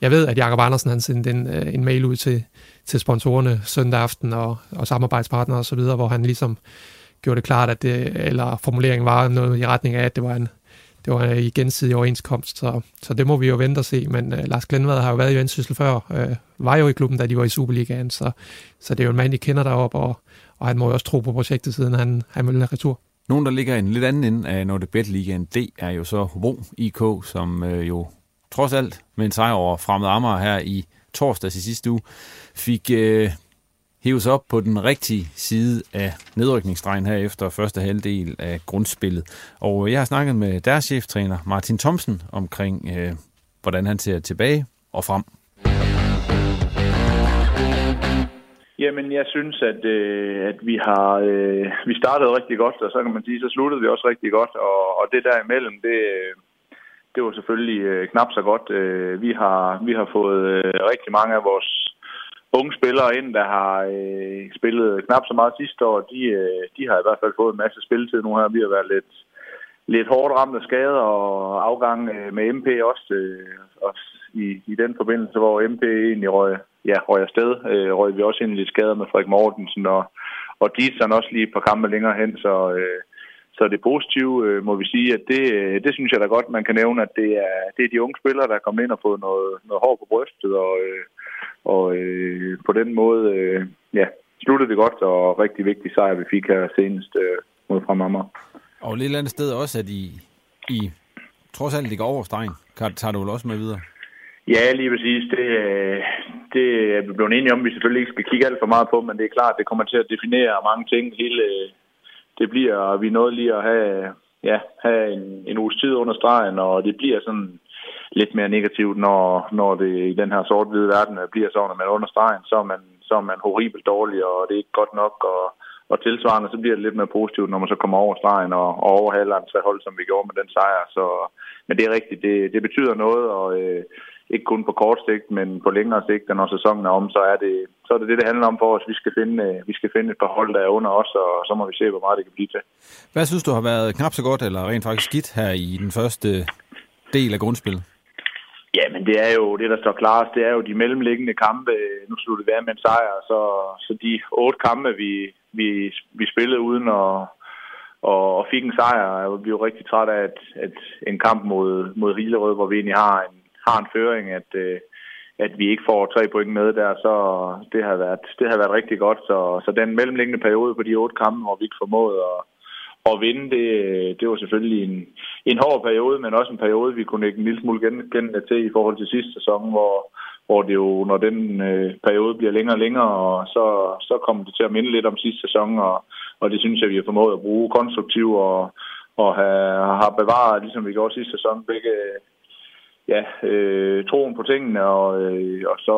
Jeg ved, at Jakob Andersen han sendte en, øh, en mail ud til, til sponsorerne søndag aften og, og samarbejdspartnere osv., hvor han ligesom gjorde det klart, at det, eller formuleringen var noget i retning af, at det var en, det var en øh, gensidig overenskomst, så, så det må vi jo vente og se. Men uh, Lars Glenvad har jo været i Vendsyssel før, uh, var jo i klubben, da de var i Superligaen, så, så det er jo en mand, de kender derop, og, og han må jo også tro på projektet, siden han, han vil retur. Nogen, der ligger en lidt anden ende af Nordebet Ligaen, det er jo så Hobro IK, som øh, jo trods alt med en sejr over Fremad Amager her i torsdags i sidste uge, fik øh, hæves op på den rigtige side af nedrykningsstregen her efter første halvdel af grundspillet. Og jeg har snakket med deres cheftræner Martin Thomsen omkring, øh, hvordan han ser tilbage og frem. Jamen, jeg synes, at, øh, at vi har øh, vi startede rigtig godt, og så kan man sige, så sluttede vi også rigtig godt, og, og det der imellem, det, øh, det var selvfølgelig øh, knap så godt. Øh, vi har vi har fået øh, rigtig mange af vores unge spillere ind, der har øh, spillet knap så meget sidste år. De, øh, de har i hvert fald fået en masse spilletid nu her. Vi har været lidt, lidt hårdt ramt af skader og afgang øh, med MP også, øh, også i, i den forbindelse, hvor MP egentlig røg, ja, røg afsted. Øh, røg vi også ind i lidt skader med Frederik Mortensen og, og Dietzern også lige et par kampe længere hen, så... Øh, så det positive øh, må vi sige, at det, øh, det synes jeg da godt, man kan nævne, at det er, det er de unge spillere, der er kommet ind og fået noget, noget hår på brystet, og, øh, og øh, på den måde øh, ja, sluttede vi godt, og rigtig vigtig sejr, vi fik her senest øh, mod fra Mamma. Og eller andet sted også, at I, I trods alt ligger over stregen. Tager du vel også med videre? Ja, lige præcis. Det, øh, det er vi blevet enige om, vi selvfølgelig ikke skal kigge alt for meget på, men det er klart, det kommer til at definere mange ting. Hele, øh, det bliver, vi nåede lige at have, ja, have en, en uges tid under stregen, og det bliver sådan lidt mere negativt, når, når det i den her sort-hvide verden øh, bliver sådan, at man under stregen, så er man, så er man horribelt dårlig, og det er ikke godt nok, og, og tilsvarende, så bliver det lidt mere positivt, når man så kommer over stregen og, og overhaler en tre hold, som vi gjorde med den sejr. Så, men det er rigtigt, det, det betyder noget, og øh, ikke kun på kort sigt, men på længere sigt, når sæsonen er om, så er det så er det, det, det handler om for os. Vi skal, finde, øh, vi skal finde et par hold, der er under os, og så må vi se, hvor meget det kan blive til. Hvad synes du har været knap så godt, eller rent faktisk skidt her i den første del af grundspillet? Ja, men det er jo det, der står klarest. Det er jo de mellemliggende kampe. Nu slutter det være med en sejr, så, så de otte kampe, vi, vi, vi spillede uden at, og, og fik en sejr. Jeg blev rigtig træt af, at, at en kamp mod, mod Rilerød, hvor vi egentlig har en, har en føring, at, øh, at vi ikke får tre point med der, så det har været, det har været rigtig godt. Så, så den mellemliggende periode på de otte kampe, hvor vi ikke formåede at, at vinde, det, det var selvfølgelig en, en hård periode, men også en periode, vi kunne ikke en lille smule gen, til i forhold til sidste sæson, hvor, hvor det jo, når den øh, periode bliver længere og længere, og så, så kommer det til at minde lidt om sidste sæson, og, og det synes jeg, vi har formået at bruge konstruktivt og, og have, har bevaret, ligesom vi gjorde sidste sæson, begge ja, øh, troen på tingene, og, øh, og så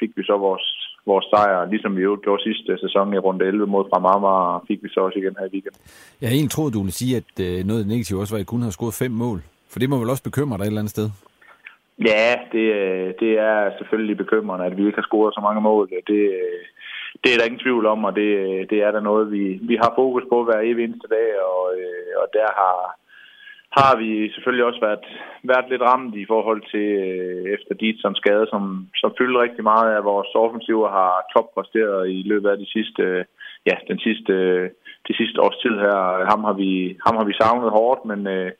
fik vi så vores, vores sejr, ligesom vi jo gjorde sidste sæson i runde 11 mod Framama, fik vi så også igen her i weekenden. Jeg egentlig troet, du ville sige, at øh, noget negativt også var, at I kun har scoret fem mål. For det må vel også bekymre dig et eller andet sted? Ja, det, det er selvfølgelig bekymrende, at vi ikke har scoret så mange mål. Det, det er der ingen tvivl om, og det, det er der noget, vi, vi har fokus på hver evig eneste dag, og, og der har, har vi selvfølgelig også været, været lidt ramt i forhold til øh, efter dit som skade, som, som fylder rigtig meget af vores offensiver har toppræsteret i løbet af de sidste, ja, den sidste, de sidste års tid her. Ham har vi, ham har vi savnet hårdt, men øh,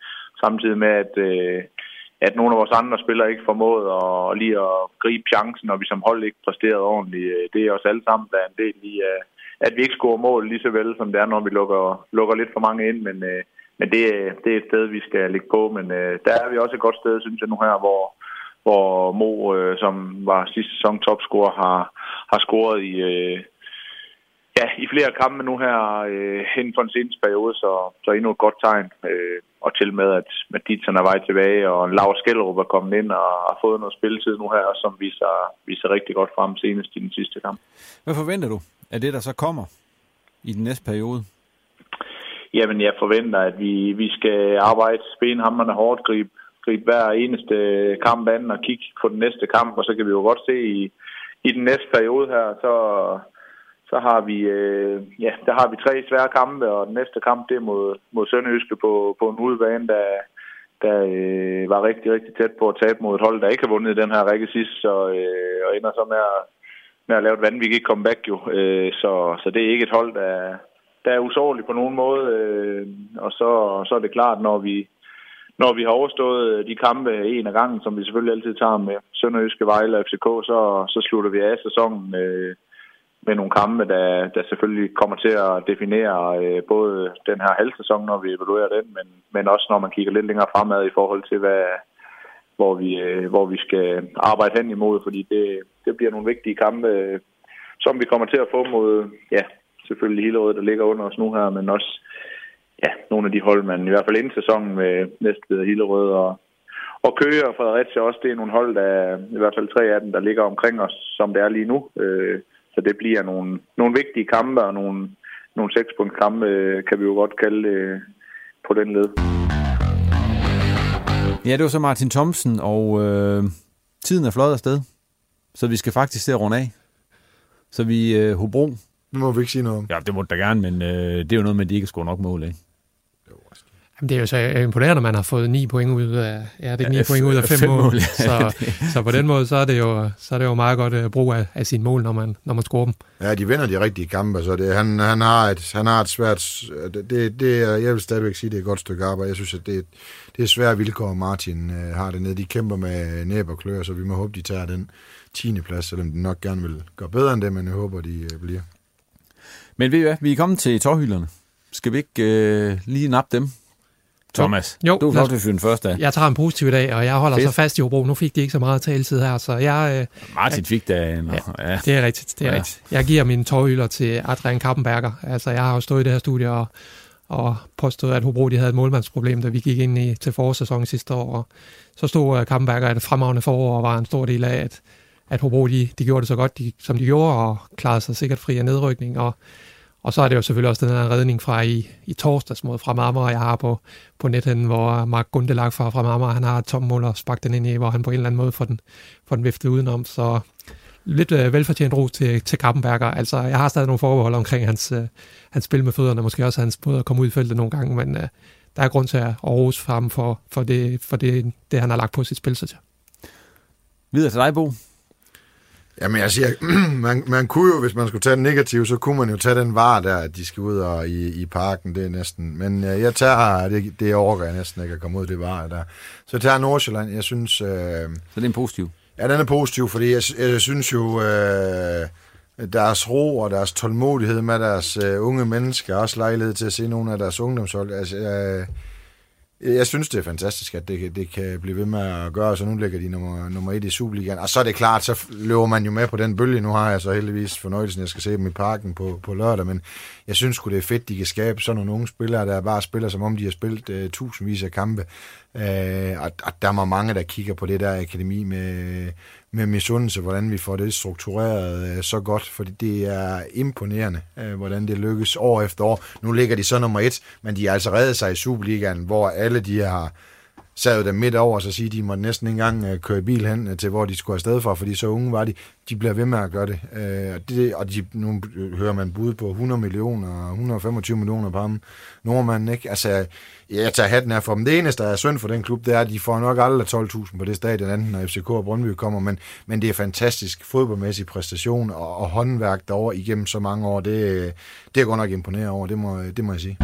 samtidig med, at øh, at nogle af vores andre spillere ikke formåede at, lige at gribe chancen, og vi som hold ikke præsterede ordentligt. Øh, det er os alle sammen, der er en del i, øh, at vi ikke scorer mål lige så vel, som det er, når vi lukker, lukker lidt for mange ind. Men, øh, men det, det er et sted, vi skal ligge på. Men øh, der er vi også et godt sted, synes jeg nu her, hvor, hvor Mo, øh, som var sidste sæson topscorer, har, har scoret i, øh, ja, i flere kampe nu her øh, inden for en seneste periode, så, så endnu et godt tegn. Øh, og til med, at Matitsen er vej tilbage, og Lars Skellerup er kommet ind og har fået noget spilletid nu her, som viser, viser rigtig godt frem senest i den sidste kamp. Hvad forventer du af det, der så kommer i den næste periode? Jamen, jeg forventer, at vi, vi skal arbejde benhammerne hårdt, gribe, gribe hver eneste kamp an og kigge på den næste kamp, og så kan vi jo godt se i, i den næste periode her, så, så har vi, øh, ja, der har vi tre svære kampe, og den næste kamp det er mod, mod Sønderjyske på, på en udebane, der, der øh, var rigtig, rigtig tæt på at tabe mod et hold, der ikke har vundet den her række sidst, så, øh, og ender så med at, med at lave et vanvittigt comeback jo. Øh, så, så det er ikke et hold, der, der er usårlig på nogen måde, øh, og så, så er det klart, når vi, når vi har overstået øh, de kampe en af gangen, som vi selvfølgelig altid tager med Sønderjyske, Vejle og FCK, så, så slutter vi af sæsonen øh, med nogle kampe, der, der selvfølgelig kommer til at definere øh, både den her halvsæson, når vi evaluerer den, men, men også når man kigger lidt længere fremad i forhold til, hvad, hvor, vi, øh, hvor vi skal arbejde hen imod, fordi det, det bliver nogle vigtige kampe, øh, som vi kommer til at få mod, ja, selvfølgelig Hillerød, der ligger under os nu her, men også ja, nogle af de hold, man i hvert fald inden sæsonen med Næstved, Hillerød og, og Køge og Fredericia også, det er nogle hold, der i hvert fald tre af dem, der ligger omkring os, som det er lige nu. Øh, så det bliver nogle, nogle vigtige kampe og nogle, nogle sekspunktskampe, øh, kan vi jo godt kalde det øh, på den led. Ja, det var så Martin Thomsen, og øh, tiden er flot afsted, så vi skal faktisk se at runde af. Så vi øh, Hobro. Det må vi ikke sige noget om. Ja, det må du da gerne, men øh, det er jo noget med, at de ikke scorer nok mål, ikke? Jamen, det er jo så imponerende, at man har fået 9 point ud af, ja, det er 9 ja, point ud af 5 mål. mål så, (laughs) så på den måde, så er det jo, så er det jo meget godt uh, brug af, af sine mål, når man, når man scorer dem. Ja, de vinder de rigtige kampe, så det, han, han, har et, han har et svært, det, det, det, jeg vil stadigvæk sige, det er et godt stykke arbejde. Jeg synes, at det, det er svære vilkår, Martin uh, har det nede. De kæmper med næb og klør, så vi må håbe, de tager den 10. plads, selvom de nok gerne vil gøre bedre end det, men jeg håber, de uh, bliver. Men ved I hvad, vi er kommet til tårhylderne. Skal vi ikke uh, lige nappe dem? Thomas, jo, du er til den første af. Jeg tager en positiv dag, og jeg holder Fedt. så fast i Hobro. Nu fik de ikke så meget taletid her, så jeg... Øh, Martin fik da en... Ja, ja, det er rigtigt, det er ja. rigtigt. Jeg giver mine tårhylder til Adrian Kappenberger. Altså, jeg har jo stået i det her studie og, og påstået, at Hobro de havde et målmandsproblem, da vi gik ind i, til forårssæsonen sidste år. Og så stod uh, Kappenberger et fremragende forår og var en stor del af, at, at Hobro de, de gjorde det så godt, de, som de gjorde, og klarede sig sikkert fri af nedrykning. Og, og så er det jo selvfølgelig også den her redning fra i, i torsdags mod fra Marmar, jeg har på, på netten, hvor Mark Gundelag fra, fra Marmar, han har et tom mål og sparket den ind i, hvor han på en eller anden måde får den, får den viftet udenom. Så lidt øh, velfortjent ro til, til Kappenberger. Altså, jeg har stadig nogle forbehold omkring hans, øh, hans spil med fødderne, måske også hans måde at komme ud i feltet nogle gange, men øh, der er grund til at rose for ham for, for, det, for det, det, han har lagt på sit spil så til. Videre til dig, Bo. Jamen jeg siger, (clears throat) man, man kunne jo, hvis man skulle tage den negative, så kunne man jo tage den var der, at de skal ud og i, i parken, det er næsten. Men øh, jeg tager, det, det overgår jeg næsten ikke at komme ud, det var der. Så jeg tager Nordsjælland, jeg synes... Øh, så det er en positiv? Ja, den er positiv, fordi jeg, jeg synes jo, øh, deres ro og deres tålmodighed med deres øh, unge mennesker, også lejlighed til at se nogle af deres ungdomshold. Altså, øh, jeg synes, det er fantastisk, at det, det kan blive ved med at gøre, så nu ligger de nummer, nummer et i Superligaen. Og så er det klart, så løber man jo med på den bølge. Nu har jeg så heldigvis fornøjelsen, jeg skal se dem i parken på, på lørdag, men jeg synes det er fedt, de kan skabe sådan nogle unge spillere, der bare spiller, som om de har spillet uh, tusindvis af kampe. Uh, og, og der er mange, der kigger på det der akademi med, med misundelse, hvordan vi får det struktureret øh, så godt, fordi det er imponerende, øh, hvordan det lykkes år efter år. Nu ligger de så nummer et, men de har altså reddet sig i Superligaen, hvor alle de har sad dem midt over, så sige, de måtte næsten ikke engang øh, køre bil hen øh, til, hvor de skulle afsted fra, fordi så unge var de. De bliver ved med at gøre det. Øh, det og de, nu hører man bud på 100 millioner, 125 millioner på ham. Nordmanden, ikke? Altså, jeg tager hatten her for dem. Det eneste, der er synd for den klub, det er, at de får nok aldrig 12.000 på det stadion, anden når FCK og Brøndby kommer, men, men det er fantastisk fodboldmæssig præstation og, og håndværk derover igennem så mange år. Det, det er godt nok imponeret over, det må, det må jeg sige.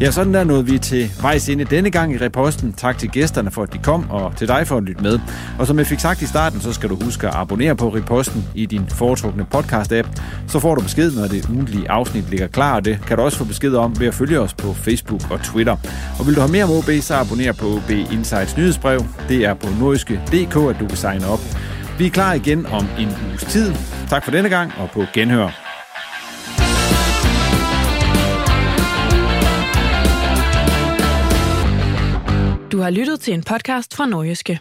Ja, sådan der nåede vi til vejs ende denne gang i reposten. Tak til gæsterne for, at de kom, og til dig for at lytte med. Og som jeg fik sagt i starten, så skal du huske at abonnere på reposten i din foretrukne podcast-app. Så får du besked, når det ugentlige afsnit ligger klar, og det kan du også få besked om ved at følge os på Facebook og Twitter. Og vil du have mere om OB, så abonner på OB Insights nyhedsbrev. Det er på nordiske.dk, at du kan signe op. Vi er klar igen om en uges tid. Tak for denne gang, og på genhør. Du har lyttet til en podcast fra Nordjyske.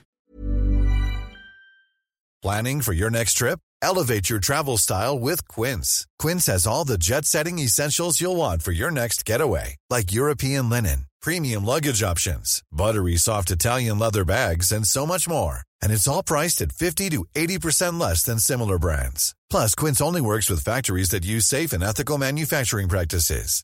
Planning for your next trip? Elevate your travel style with Quince. Quince has all the jet-setting essentials you'll want for your next getaway, like European linen, premium luggage options, buttery soft Italian leather bags, and so much more. And it's all priced at 50 to 80% less than similar brands. Plus, Quince only works with factories that use safe and ethical manufacturing practices.